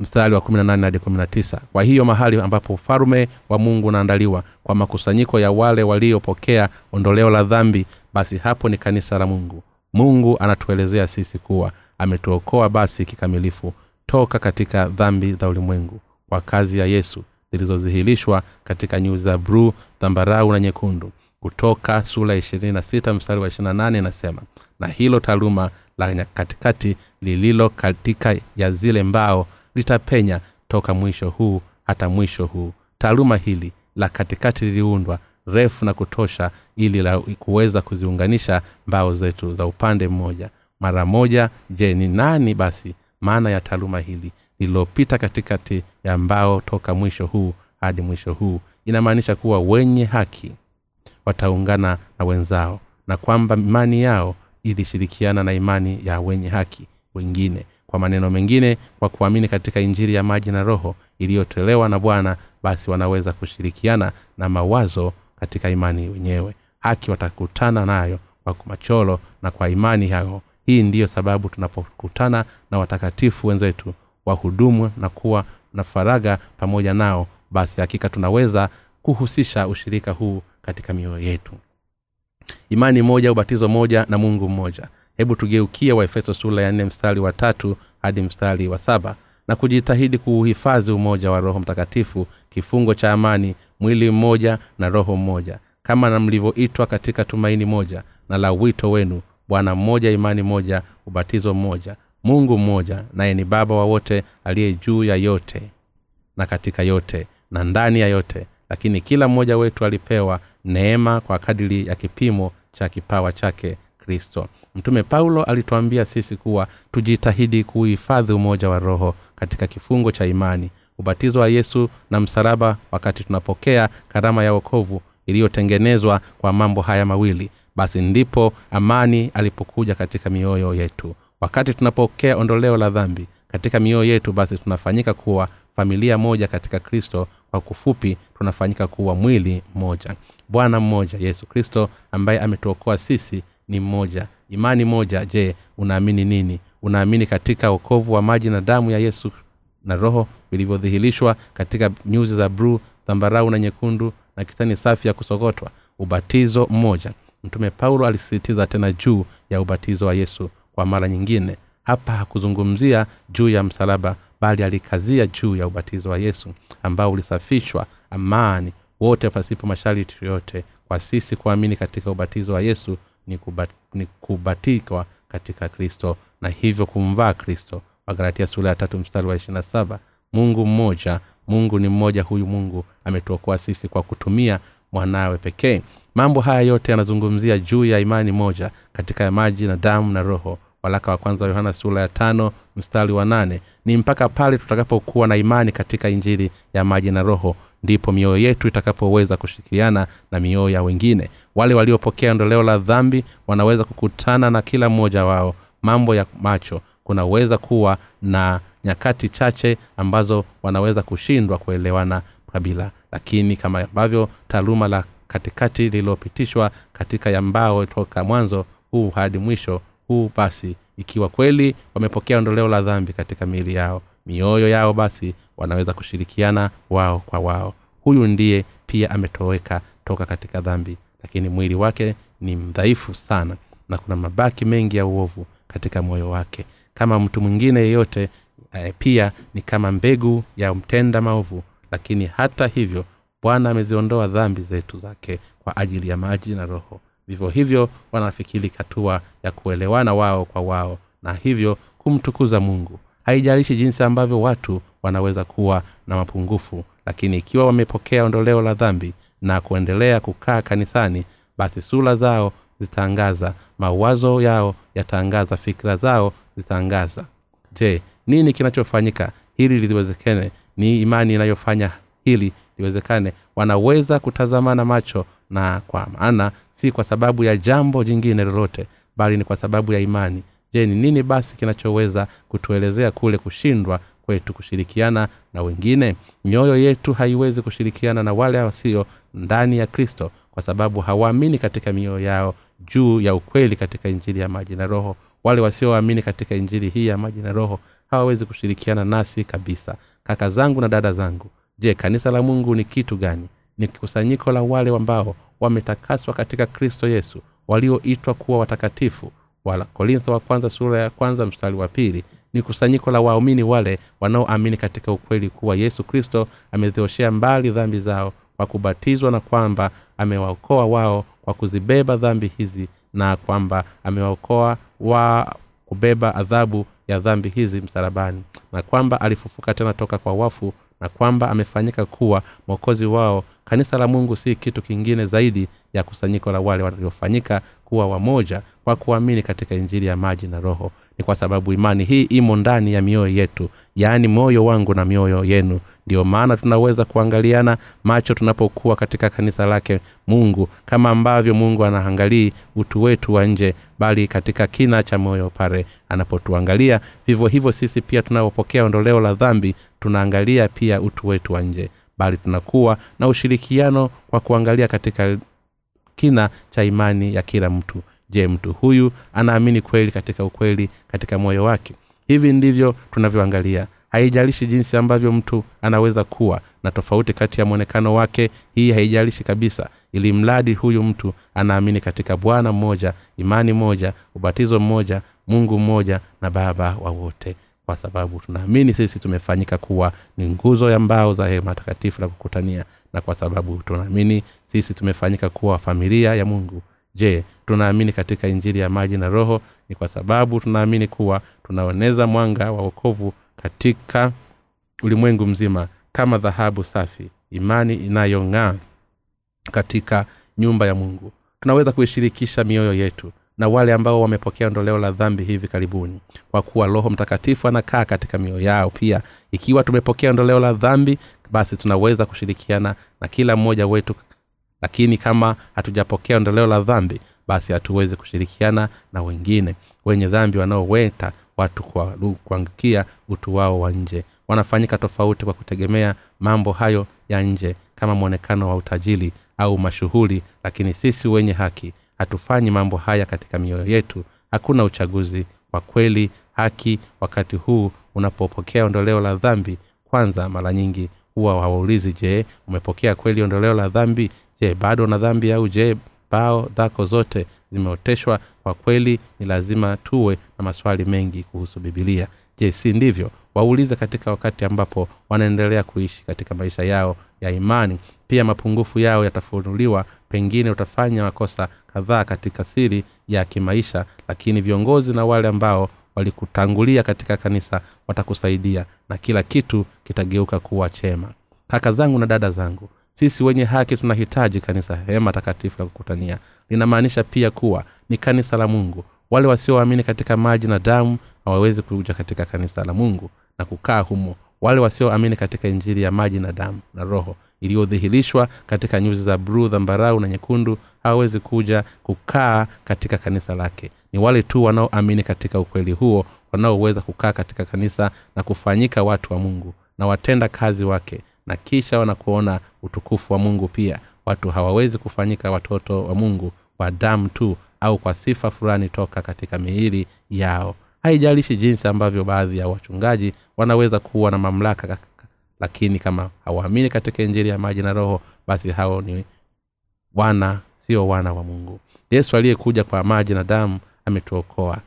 mstari wa hadi kwa hiyo mahali ambapo ufalume wa mungu unaandaliwa kwa makusanyiko ya wale waliopokea ondoleo la dhambi basi hapo ni kanisa la mungu. Mungu anatuelezea sisi kuwa ametuokoa basi kikamilifu toka katika dhambi za ulimwengu kwa kazi ya yesu zilizozihilishwa katika nyuu za bruu dhambarau na nyekundu kutoka sura ishirini na sita mstari wa ishirina nane inasema na hilo taaluma la katikati lililo katika ya zile mbao litapenya toka mwisho huu hata mwisho huu. Taaluma hili la katikati liliundwa refu na kutosha ili la kuweza kuziunganisha mbao zetu za upande mmoja. Mara moja je ni nani basi maana ya taaluma hili lililopita katikati ya mbao toka mwisho huu hadi mwisho huu? Inamaanisha kuwa wenye haki wataungana na wenzao na kwamba imani yao ilishirikiana na imani ya wenye haki wengine kwa maneno mengine kwa kuamini katika injiri ya maji na roho iliyotolewa na bwana basi wanaweza kushirikiana na mawazo katika imani wenyewe. Haki watakutana nayo kwa macholo na kwa imani yao. Hii ndiyo sababu tunapokutana na watakatifu wenzetu wahudumu na kuwa na faraga pamoja nao basi hakika tunaweza kuhusisha ushirika huu katika mioyo yetu. Imani moja ubatizo moja na mungu mmoja hebu tugeukie waefeso sura ya nne mstari wa tatu hadi mstari wa saba na kujitahidi kuuhifadhi umoja wa roho mtakatifu kifungo cha amani mwili mmoja na roho mmoja kama na mlivyoitwa katika tumaini moja na la wito wenu bwana mmoja imani moja ubatizo mmoja mungu mmoja naye ni baba wa wote aliye juu ya yote na katika yote na ndani ya yote lakini kila mmoja wetu alipewa neema kwa kadiri ya kipimo cha kipawa chake kristo mtume paulo alituambia sisi kuwa tujitahidi kuhifadhi umoja wa roho katika kifungo cha imani ubatizo wa yesu na msalaba wakati tunapokea karama ya wokovu iliyotengenezwa kwa mambo haya mawili. Basi ndipo amani alipokuja katika mioyo yetu. Wakati tunapokea ondoleo la dhambi katika mioyo yetu basi tunafanyika kuwa familia moja katika kristo. Kwa kufupi tunafanyika kuwa mwili mmoja bwana mmoja yesu kristo ambaye ametuokoa sisi ni mmoja. Imani moja je unaamini nini? Unaamini katika wokovu wa maji na damu ya yesu na roho vilivyodhihirishwa katika nyuzi za bruu dhambarau na nyekundu na kitani safi ya kusogotwa ubatizo mmoja. Mtume paulo alisisitiza tena juu ya ubatizo wa yesu kwa mara nyingine. Hapa hakuzungumzia juu ya msalaba bali alikazia juu ya ubatizo wa yesu ambao ulisafishwa amani wote pasipo masharti yoyote kwa sisi kuamini katika ubatizo wa yesu ni, kubat, ni kubatikwa katika kristo na hivyo kumvaa kristo. Wagalatia sura ya tatu mstari wa ishirina saba mungu mmoja mungu ni mmoja huyu mungu ametuokoa sisi kwa kutumia mwanawe pekee. Mambo haya yote yanazungumzia juu ya imani moja katika maji na damu na roho. Walaka wa kwanza wa yohana sura ya tano mstari wa nane ni mpaka pale tutakapokuwa na imani katika injili ya maji na roho ndipo mioyo yetu itakapoweza kushirikiana na mioyo ya wengine. Wale waliopokea ondoleo la dhambi wanaweza kukutana na kila mmoja wao. Mambo ya macho kunaweza kuwa na nyakati chache ambazo wanaweza kushindwa kuelewana kabila. Lakini kama ambavyo taaluma la katikati lililopitishwa katika yambao toka mwanzo huu hadi mwisho huu basi ikiwa kweli wamepokea ondoleo la dhambi katika miili yao mioyo yao basi wanaweza kushirikiana wao kwa wao. Huyu ndiye pia ametoweka toka katika dhambi lakini mwili wake ni mdhaifu sana na kuna mabaki mengi ya uovu katika moyo wake. Kama mtu mwingine yeyote eh, pia ni kama mbegu ya mtenda maovu lakini hata hivyo bwana ameziondoa dhambi zetu zake kwa ajili ya maji na roho. Vivyo hivyo wanafikiri hatua ya kuelewana wao kwa wao na hivyo kumtukuza mungu haijalishi jinsi ambavyo watu wanaweza kuwa na mapungufu lakini ikiwa wamepokea ondoleo la dhambi na kuendelea kukaa kanisani basi sura zao zitaangaza mawazo yao yataangaza fikira zao zitaangaza. Je nini kinachofanyika hili liliwezekane ni imani inayofanya hili liwezekane? Wanaweza kutazamana macho na kwa maana si kwa sababu ya jambo jingine lolote bali ni kwa sababu ya imani je ni nini basi kinachoweza kutuelezea kule kushindwa kwetu kushirikiana na wengine? Mioyo yetu haiwezi kushirikiana na wale wasio ndani ya kristo kwa sababu hawaamini katika mioyo yao juu ya ukweli katika injili ya maji na roho. Wale wasioamini katika injili hii ya maji na roho hawawezi kushirikiana nasi kabisa. Kaka zangu na dada zangu je kanisa la mungu ni kitu gani? Ni kusanyiko la wale ambao wametakaswa katika kristo yesu walioitwa kuwa watakatifu wala korintho wa kwanza sura ya kwanza mstari wa pili ni kusanyiko la waumini wale wanaoamini katika ukweli kuwa yesu kristo amezioshea mbali dhambi zao kwa kubatizwa na kwamba amewaokoa wao kwa kuzibeba dhambi hizi na kwamba amewaokoa wa kubeba adhabu ya dhambi hizi msalabani na kwamba alifufuka tena toka kwa wafu na kwamba amefanyika kuwa mwokozi wao. Kanisa la mungu si kitu kingine zaidi ya kusanyiko la wale waliofanyika kuwa wamoja kwa kuamini katika injili ya maji na roho. Ni kwa sababu imani hii imo ndani ya mioyo yetu yaani moyo wangu na mioyo yenu. Ndiyo maana tunaweza kuangaliana macho tunapokuwa katika kanisa lake mungu kama ambavyo mungu anaangalii utu wetu wa nje bali katika kina cha moyo pale anapotuangalia. Vivyo hivyo sisi pia tunapopokea ondoleo la dhambi tunaangalia pia utu wetu wa nje bali tunakuwa na ushirikiano kwa kuangalia katika kina cha imani ya kila mtu. Je mtu huyu anaamini kweli katika ukweli katika moyo wake? Hivi ndivyo tunavyoangalia. Haijalishi jinsi ambavyo mtu anaweza kuwa na tofauti kati ya mwonekano wake hii haijalishi kabisa ili mradi huyu mtu anaamini katika bwana mmoja imani moja ubatizo mmoja mungu mmoja na baba wa wote kwa sababu tunaamini sisi tumefanyika kuwa ni nguzo ya mbao za hema takatifu la kukutania na kwa sababu tunaamini sisi tumefanyika kuwa familia ya mungu. Je tunaamini katika injili ya maji na roho? Ni kwa sababu tunaamini kuwa tunaoneza mwanga wa wokovu katika ulimwengu mzima kama dhahabu safi imani inayong'aa katika nyumba ya mungu. Tunaweza kuishirikisha mioyo yetu na wale ambao wamepokea ondoleo la dhambi hivi karibuni. Kwa kuwa roho mtakatifu anakaa katika mioyo yao pia. Ikiwa tumepokea ondoleo la dhambi basi tunaweza kushirikiana na kila mmoja wetu. Lakini kama hatujapokea ondoleo la dhambi basi hatuwezi kushirikiana na wengine. Wenye dhambi wanaoweta watu kwa kuangukia utu wao wa nje. Wanafanyika tofauti kwa kutegemea mambo hayo ya nje kama mwonekano wa utajiri au mashughuli lakini sisi wenye haki hatufanyi mambo haya katika mioyo yetu. Hakuna uchaguzi wa kweli haki wakati huu unapopokea ondoleo la dhambi kwanza mara nyingi huwa hawaulizi je umepokea kweli ondoleo la dhambi? Je bado na dhambi au je bao dhako zote zimeoteshwa kwa kweli? Ni lazima tuwe na maswali mengi kuhusu bibilia je si ndivyo waulize katika wakati ambapo wanaendelea kuishi katika maisha yao ya imani. Pia mapungufu yao yatafunuliwa pengine utafanya makosa kadhaa katika siri ya kimaisha lakini viongozi na wale ambao walikutangulia katika kanisa watakusaidia na kila kitu kitageuka kuwa chema. Kaka zangu na dada zangu sisi wenye haki tunahitaji kanisa hema takatifu la kukutania. Linamaanisha pia kuwa ni kanisa la mungu. Wale wasioamini katika maji na damu hawawezi kuja katika kanisa la mungu na kukaa humo. Wale wasioamini katika injili ya maji na damu na roho iliyodhihirishwa katika nyuzi za bruu dhambarau na nyekundu hawawezi kuja kukaa katika kanisa lake. Ni wale tu wanaoamini katika ukweli huo wanaoweza kukaa katika kanisa na kufanyika watu wa mungu na watenda kazi wake na kisha wanakuona utukufu wa mungu pia. Watu hawawezi kufanyika watoto wa mungu kwa damu tu au kwa sifa fulani toka katika miili yao haijalishi jinsi ambavyo baadhi ya wachungaji wanaweza kuwa na mamlaka lakini kama hawaamini katika injili ya maji na roho basi hao ni wana sio wana wa mungu. Yesu aliyekuja kwa maji na damu ametuokoa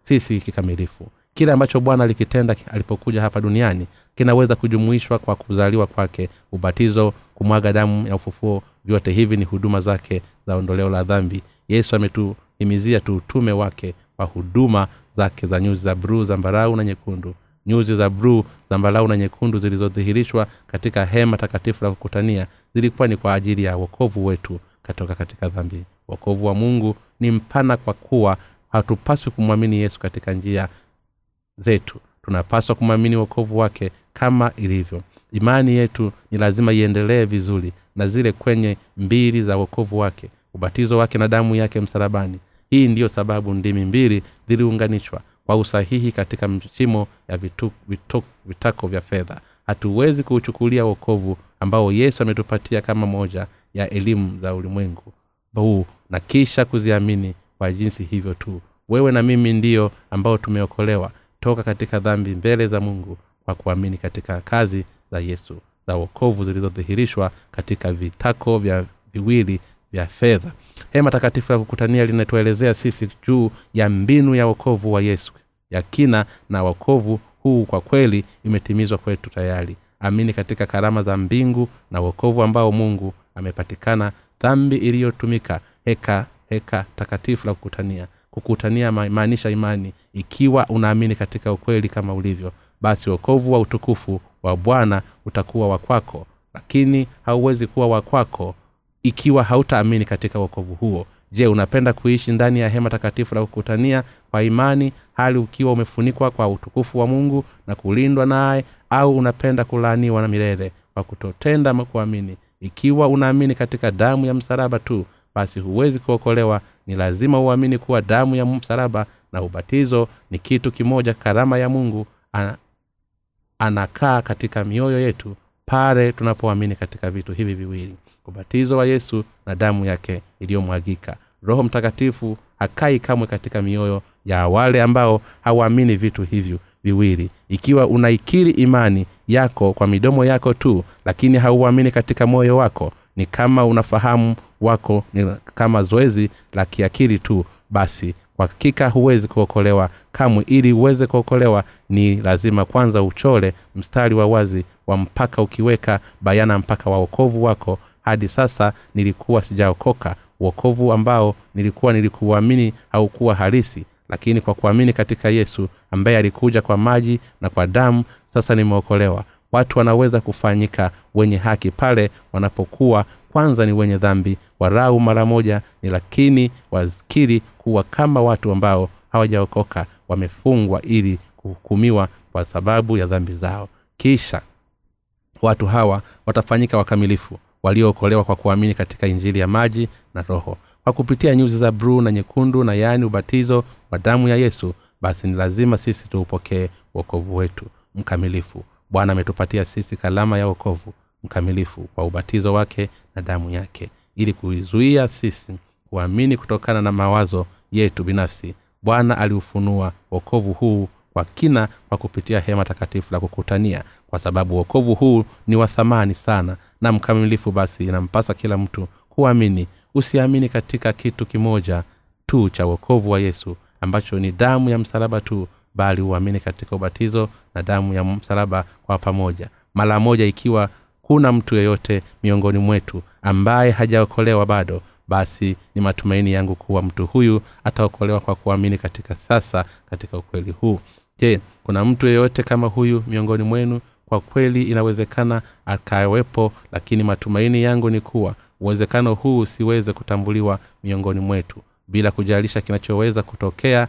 sisi kikamilifu. Kile ambacho bwana alikitenda alipokuja hapa duniani kinaweza kujumuishwa kwa kuzaliwa kwake. Ubatizo kumwaga damu ya ufufuo vyote hivi ni huduma zake za ondoleo la dhambi. Yesu ametuhimizia tu utume wake wa huduma zake za nyuzi za bruu zambarau na nyekundu. Nyuzi za bruu zambarau na nyekundu zilizodhihirishwa katika hema takatifu la kukutania zilikuwa ni kwa ajili ya wokovu wetu katoka katika dhambi. Wokovu wa mungu ni mpana kwa kuwa hatupaswi kumwamini yesu katika njia zetu. Tunapaswa kumwamini wokovu wake kama ilivyo. Imani yetu ni lazima iendelee vizuri na zile kwenye mbili za wokovu wake ubatizo wake na damu yake msalabani hii ndiyo sababu ndimi mbili ziliunganishwa kwa usahihi katika mshimo ya vitu, vitu, vitako vya fedha. Hatuwezi kuuchukulia wokovu ambao yesu ametupatia kama moja ya elimu za ulimwengu huu na kisha kuziamini kwa jinsi hivyo tu. Wewe na mimi ndiyo ambao tumeokolewa toka katika dhambi mbele za mungu kwa kuamini katika kazi za yesu za wokovu zilizodhihirishwa katika vitako vya viwili vya fedha hema takatifu la kukutania linatuelezea sisi juu ya mbinu ya wokovu wa yesu. Ya kina na wokovu huu kwa kweli imetimizwa kwetu tayari. Amini katika karama za mbingu na wokovu ambao mungu amepatikana dhambi iliyotumika heka heka takatifu la kukutania. Kukutania maanisha imani. Ikiwa unaamini katika ukweli kama ulivyo basi wokovu wa utukufu wa bwana utakuwa wakwako lakini hauwezi kuwa wakwako ikiwa hautaamini katika wokovu huo. Je unapenda kuishi ndani ya hema takatifu la kukutania kwa imani hali ukiwa umefunikwa kwa utukufu wa mungu na kulindwa naye au unapenda kulaaniwa na milele kwa kutotenda kuamini? Ikiwa unaamini katika damu ya msalaba tu basi huwezi kuokolewa. Ni lazima uamini kuwa damu ya msalaba na ubatizo ni kitu kimoja karama ya mungu ana, anakaa katika mioyo yetu pale tunapoamini katika vitu hivi viwili ubatizo wa yesu na damu yake iliyomwagika. Roho mtakatifu hakai kamwe katika mioyo ya wale ambao hawaamini vitu hivyo viwili. Ikiwa unaikiri imani yako kwa midomo yako tu lakini hauamini katika moyo wako ni kama unafahamu wako ni kama zoezi la kiakili tu basi kwa hakika huwezi kuokolewa kamwe. Ili uweze kuokolewa ni lazima kwanza uchole mstari wa wazi wa mpaka ukiweka bayana mpaka wa wokovu wako hadi sasa nilikuwa sijaokoka. Uokovu ambao nilikuwa nilikuamini haukuwa halisi. Lakini kwa kuamini katika yesu ambaye alikuja kwa maji na kwa damu sasa nimeokolewa. Watu wanaweza kufanyika wenye haki pale wanapokuwa. Kwanza ni wenye dhambi warau mara moja ni lakini wazikiri kuwa kama watu ambao hawajaokoka wamefungwa ili kuhukumiwa kwa sababu ya dhambi zao. Kisha watu hawa watafanyika wakamilifu waliookolewa kwa kuamini katika injili ya maji na roho. Kwa kupitia nyuzi za bruu na nyekundu na yaani ubatizo wa damu ya yesu basi ni lazima sisi tuupokee uokovu wetu. Mkamilifu. Bwana ametupatia sisi kalama ya wokovu. Mkamilifu kwa ubatizo wake na damu yake. Ili kuizuia sisi kuamini kutokana na mawazo yetu binafsi bwana aliufunua wokovu huu kwa kina kwa kupitia hema takatifu la kukutania. Kwa sababu wokovu huu ni wa thamani sana na mkamilifu basi inampasa kila mtu kuamini. Usiamini katika kitu kimoja tu cha wokovu wa yesu ambacho ni damu ya msalaba tu bali uamini katika ubatizo na damu ya msalaba kwa pamoja. Mara moja ikiwa kuna mtu yeyote miongoni mwetu ambaye hajaokolewa bado basi ni matumaini yangu kuwa mtu huyu ataokolewa kwa kuamini katika sasa katika ukweli huu je kuna mtu yeyote kama huyu miongoni mwenu? Kwa kweli inawezekana akawepo lakini matumaini yangu ni kuwa uwezekano huu usiweze kutambuliwa miongoni mwetu. Bila kujalisha kinachoweza kutokea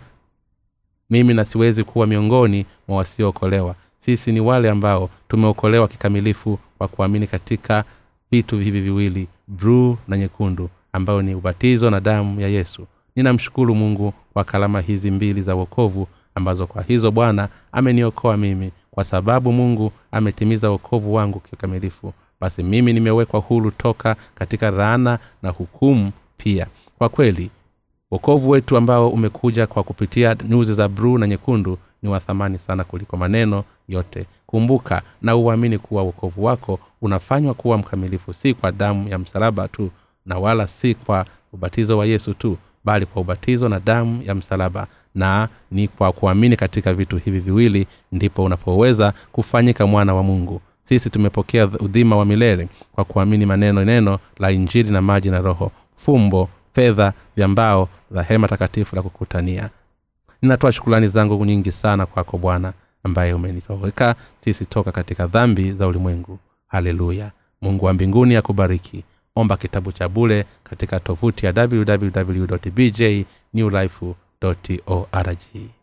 mimi nasiwezi kuwa miongoni mwa wasiookolewa. Sisi ni wale ambao tumeokolewa kikamilifu kwa kuamini katika vitu hivi viwili bruu na nyekundu ambayo ni ubatizo na damu ya yesu. Ninamshukuru mungu kwa kalama hizi mbili za wokovu ambazo kwa hizo bwana ameniokoa mimi kwa sababu mungu ametimiza wokovu wangu kikamilifu. Basi mimi nimewekwa huru toka katika rana na hukumu pia. Kwa kweli wokovu wetu ambao umekuja kwa kupitia nyuzi za bruu na nyekundu ni wa thamani sana kuliko maneno yote. Kumbuka na uamini kuwa wokovu wako unafanywa kuwa mkamilifu si kwa damu ya msalaba tu na wala si kwa ubatizo wa yesu tu bali kwa ubatizo na damu ya msalaba na ni kwa kuamini katika vitu hivi viwili ndipo unapoweza kufanyika mwana wa mungu. Sisi tumepokea udhima wa milele kwa kuamini maneno neno la injili na maji na roho fumbo fedha vya mbao la hema takatifu la kukutania. Ninatoa shukulani zangu nyingi sana kwako bwana ambaye umenitoweka sisi toka katika dhambi za ulimwengu. Haleluya. Mungu wa mbinguni akubariki. Omba kitabu cha bule katika tovuti ya www bj new life www.org